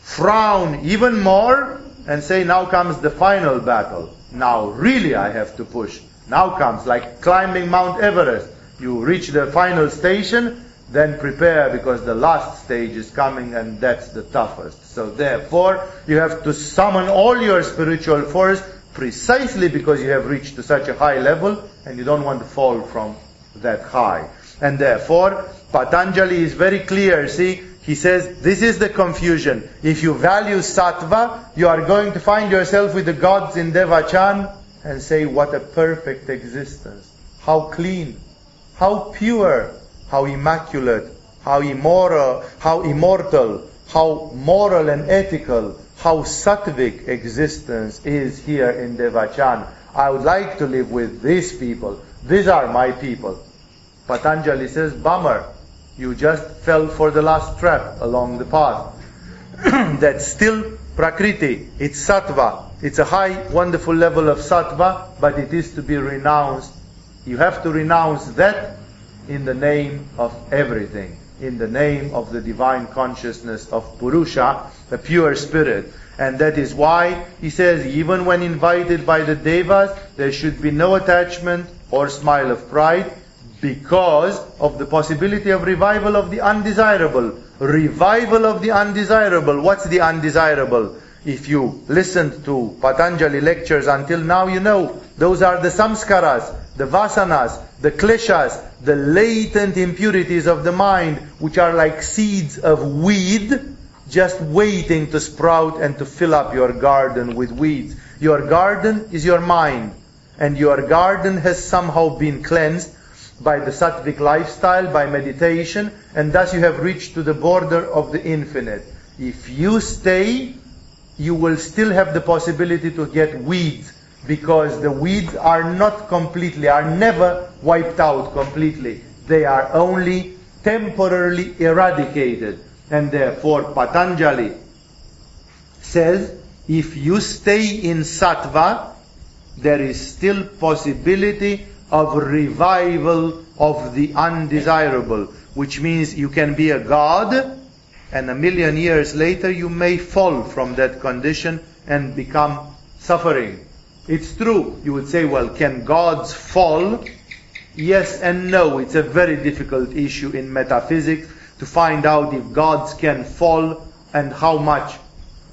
Frown even more and say, now comes the final battle. Now really I have to push. Now comes like climbing Mount Everest. You reach the final station then prepare because the last stage is coming and that's the toughest. So therefore, you have to summon all your spiritual force precisely because you have reached to such a high level and you don't want to fall from that high. And therefore, Patanjali is very clear, see, he says, this is the confusion. If you value sattva, you are going to find yourself with the gods in Devachan and say, what a perfect existence. How clean. How pure how immaculate, how immoral, how immortal, how moral and ethical, how sattvic existence is here in Devachan. I would like to live with these people. These are my people. Patanjali says, bummer, you just fell for the last trap along the path. That's still prakriti, it's sattva. It's a high, wonderful level of sattva, but it is to be renounced. You have to renounce that in the name of everything, in the name of the divine consciousness of Purusha, the pure spirit. And that is why he says, even when invited by the Devas, there should be no attachment or smile of pride because of the possibility of revival of the undesirable. Revival of the undesirable. What's the undesirable? If you listened to Patanjali lectures until now, you know those are the samskaras, the vasanas, the kleshas, the latent impurities of the mind, which are like seeds of weed, just waiting to sprout and to fill up your garden with weeds. Your garden is your mind, and your garden has somehow been cleansed by the sattvic lifestyle, by meditation, and thus you have reached to the border of the infinite. If you stay, you will still have the possibility to get weeds, because the weeds are not completely, are never wiped out completely. They are only temporarily eradicated. And therefore Patanjali says, if you stay in sattva, there is still possibility of revival of the undesirable, which means you can be a god, and a million years later you may fall from that condition and become suffering. It's true. You would say, well, can gods fall? Yes and no. It's a very difficult issue in metaphysics to find out if gods can fall and how much.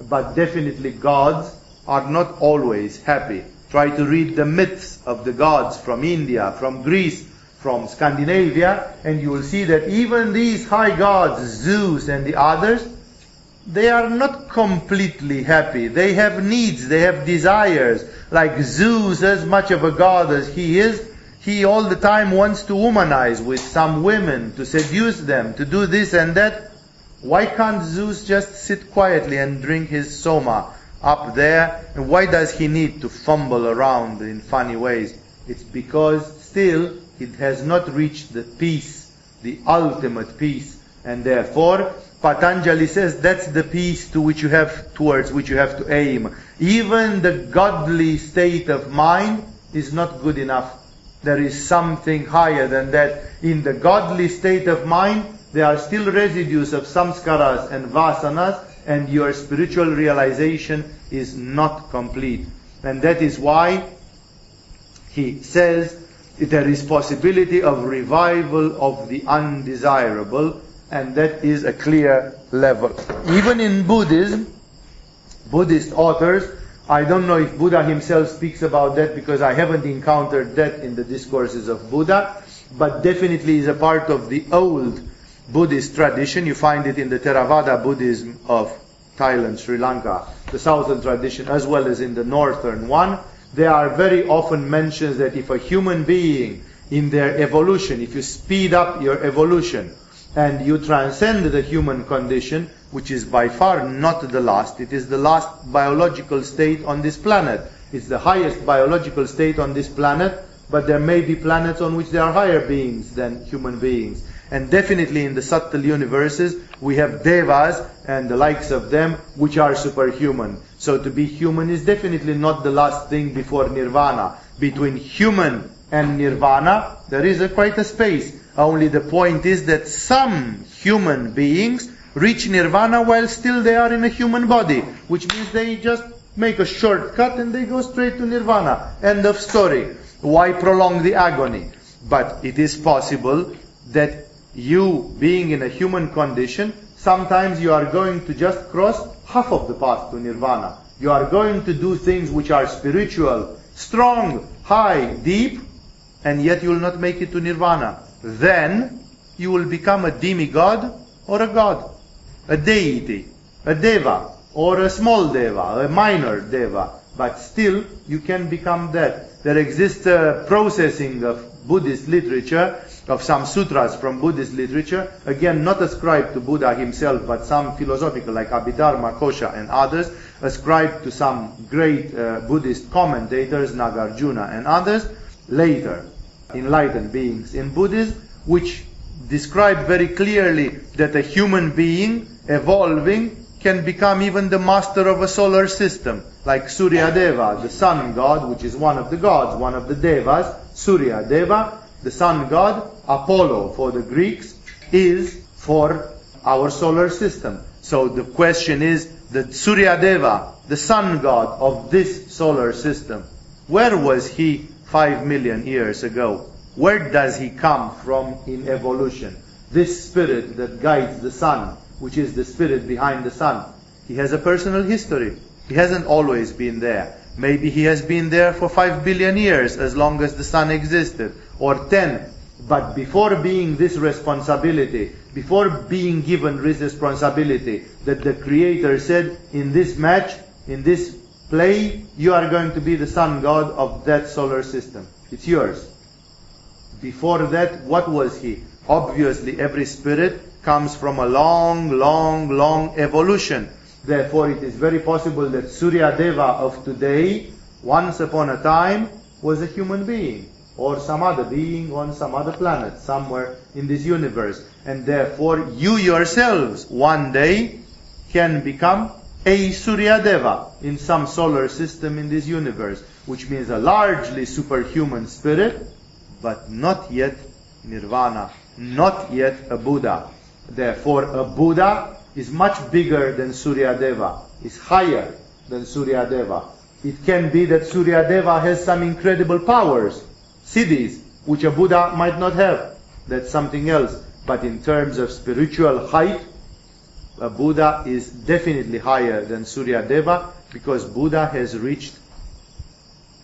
But definitely gods are not always happy. Try to read the myths of the gods from India, from Greece, from Scandinavia, and you will see that even these high gods, Zeus and the others, they are not completely happy. They have needs, they have desires. Like Zeus, as much of a god as he is, he all the time wants to womanize with some women, to seduce them, to do this and that. Why can't Zeus just sit quietly and drink his soma up there. And why does he need to fumble around in funny ways? It's because still it has not reached the peace, the ultimate peace. And therefore, Patanjali says that's the peace to which you have, towards which you have to aim. Even the godly state of mind is not good enough. There is something higher than that. In the godly state of mind, there are still residues of samskaras and vasanas and your spiritual realization is not complete. And that is why he says there is possibility of revival of the undesirable, and that is a clear level. Even in Buddhism, Buddhist authors, I don't know if Buddha himself speaks about that because I haven't encountered that in the discourses of Buddha, but definitely is a part of the old Buddhist tradition. You find it in the Theravada Buddhism of Thailand, Sri Lanka, the southern tradition, as well as in the northern one. There are very often mentions that if a human being in their evolution, if you speed up your evolution and you transcend the human condition, which is by far not the last, it is the last biological state on this planet. It's the highest biological state on this planet, but there may be planets on which there are higher beings than human beings. And definitely in the subtle universes, we have devas and the likes of them, which are superhuman. So to be human is definitely not the last thing before nirvana. Between human and nirvana, there is a quite a space. Only the point is that some human beings reach nirvana while still they are in a human body, which means they just make a shortcut and they go straight to nirvana. End of story. Why prolong the agony? But it is possible that you being in a human condition, sometimes you are going to just cross half of the path to nirvana. You are going to do things which are spiritual, strong, high, deep, and yet you will not make it to nirvana. Then you will become a demigod or a god, a deity, a deva, or a small deva, a minor deva. But still, you can become that. There exists a processing of Buddhist literature of some sutras from Buddhist literature, again not ascribed to Buddha himself, but some philosophical like Abhidharma, Kosha and others, ascribed to some great uh, Buddhist commentators, Nagarjuna and others, later enlightened beings in Buddhism, which describe very clearly that a human being evolving can become even the master of a solar system, like Surya Deva, the sun god, which is one of the gods, one of the devas, Surya Deva, the sun god, Apollo for the Greeks, is for our solar system. So the question is, the Surya Deva, the sun god of this solar system, where was he five million years ago? Where does he come from in evolution? This spirit that guides the sun, which is the spirit behind the sun, he has a personal history. He hasn't always been there. Maybe he has been there for five billion years, as long as the sun existed, or ten. But before being this responsibility, before being given this responsibility, that the Creator said, in this match, in this play, you are going to be the sun god of that solar system. It's yours. Before that, what was he? Obviously, every spirit comes from a long, long, long evolution. Therefore, it is very possible that Surya Deva of today, once upon a time, was a human being or some other being on some other planet somewhere in this universe. And therefore, you yourselves one day can become a Surya Deva in some solar system in this universe, which means a largely superhuman spirit, but not yet nirvana, not yet a Buddha. Therefore, a Buddha is much bigger than Surya Deva, is higher than Surya Deva. It can be that Surya Deva has some incredible powers, siddhis, which a Buddha might not have. That's something else. But in terms of spiritual height, a Buddha is definitely higher than Surya Deva because Buddha has reached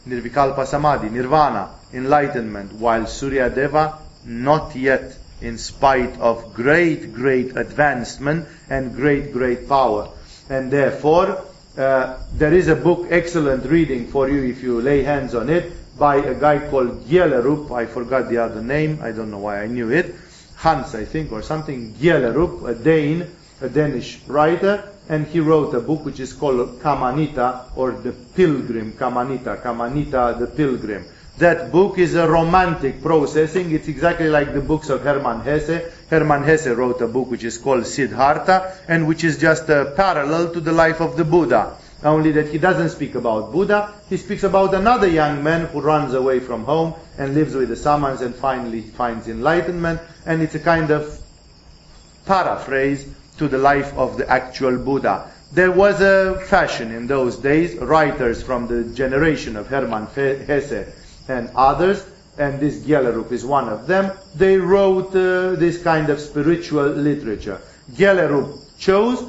Nirvikalpa Samadhi, Nirvana, enlightenment, while Surya Deva not yet in spite of great, great advancement and great, great power. And therefore, uh, there is a book, excellent reading for you if you lay hands on it, by a guy called Gjellerup. I forgot the other name. I don't know why I knew it. Hans, I think, or something. Gjellerup, a Dane, a Danish writer, and he wrote a book which is called Kamanita, or The Pilgrim, Kamanita, Kamanita the Pilgrim. That book is a romantic processing. It's exactly like the books of Hermann Hesse. Hermann Hesse wrote a book which is called Siddhartha, and which is just a parallel to the life of the Buddha. Only that he doesn't speak about Buddha, he speaks about another young man who runs away from home and lives with the Samans and finally finds enlightenment, and it's a kind of paraphrase to the life of the actual Buddha. There was a fashion in those days, writers from the generation of Hermann Hesse and others, and this Gjellerup is one of them, they wrote uh, this kind of spiritual literature. Gjellerup chose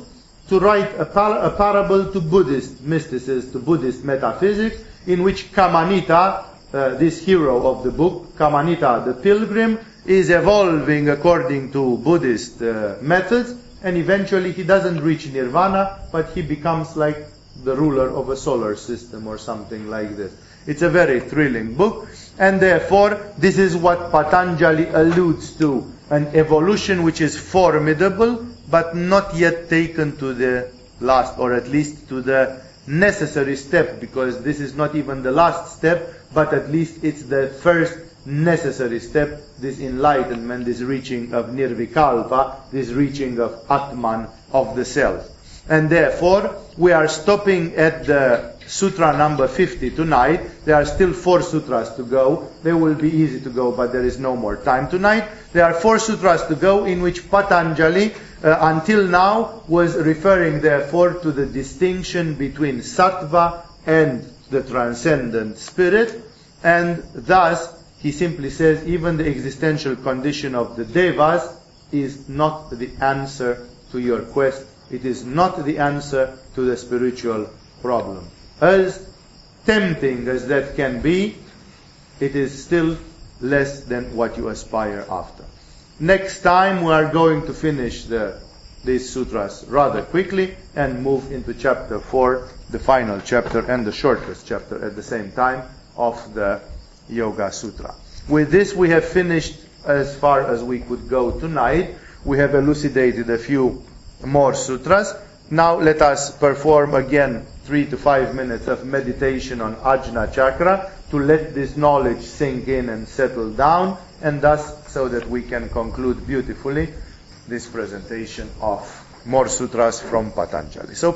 to write a, par- a, parable to Buddhist mysticism, to Buddhist metaphysics, in which Kamanita, uh, this hero of the book, Kamanita the pilgrim, is evolving according to Buddhist uh, methods, and eventually he doesn't reach nirvana, but he becomes like the ruler of a solar system or something like this. It's a very thrilling book, and therefore, this is what Patanjali alludes to an evolution which is formidable, but not yet taken to the last, or at least to the necessary step, because this is not even the last step, but at least it's the first necessary step, this enlightenment, this reaching of nirvikalpa, this reaching of Atman, of the self. And therefore, we are stopping at the sutra number 50 tonight. There are still four sutras to go. They will be easy to go, but there is no more time tonight. There are four sutras to go in which Patanjali, uh, until now, was referring therefore to the distinction between sattva and the transcendent spirit. And thus, he simply says even the existential condition of the devas is not the answer to your quest. It is not the answer to the spiritual problem as tempting as that can be, it is still less than what you aspire after. Next time we are going to finish the, these sutras rather quickly and move into chapter 4, the final chapter and the shortest chapter at the same time of the Yoga Sutra. With this we have finished as far as we could go tonight. We have elucidated a few more sutras. Now let us perform again three to five minutes of meditation on Ajna Chakra to let this knowledge sink in and settle down, and thus so that we can conclude beautifully this presentation of more sutras from Patanjali. So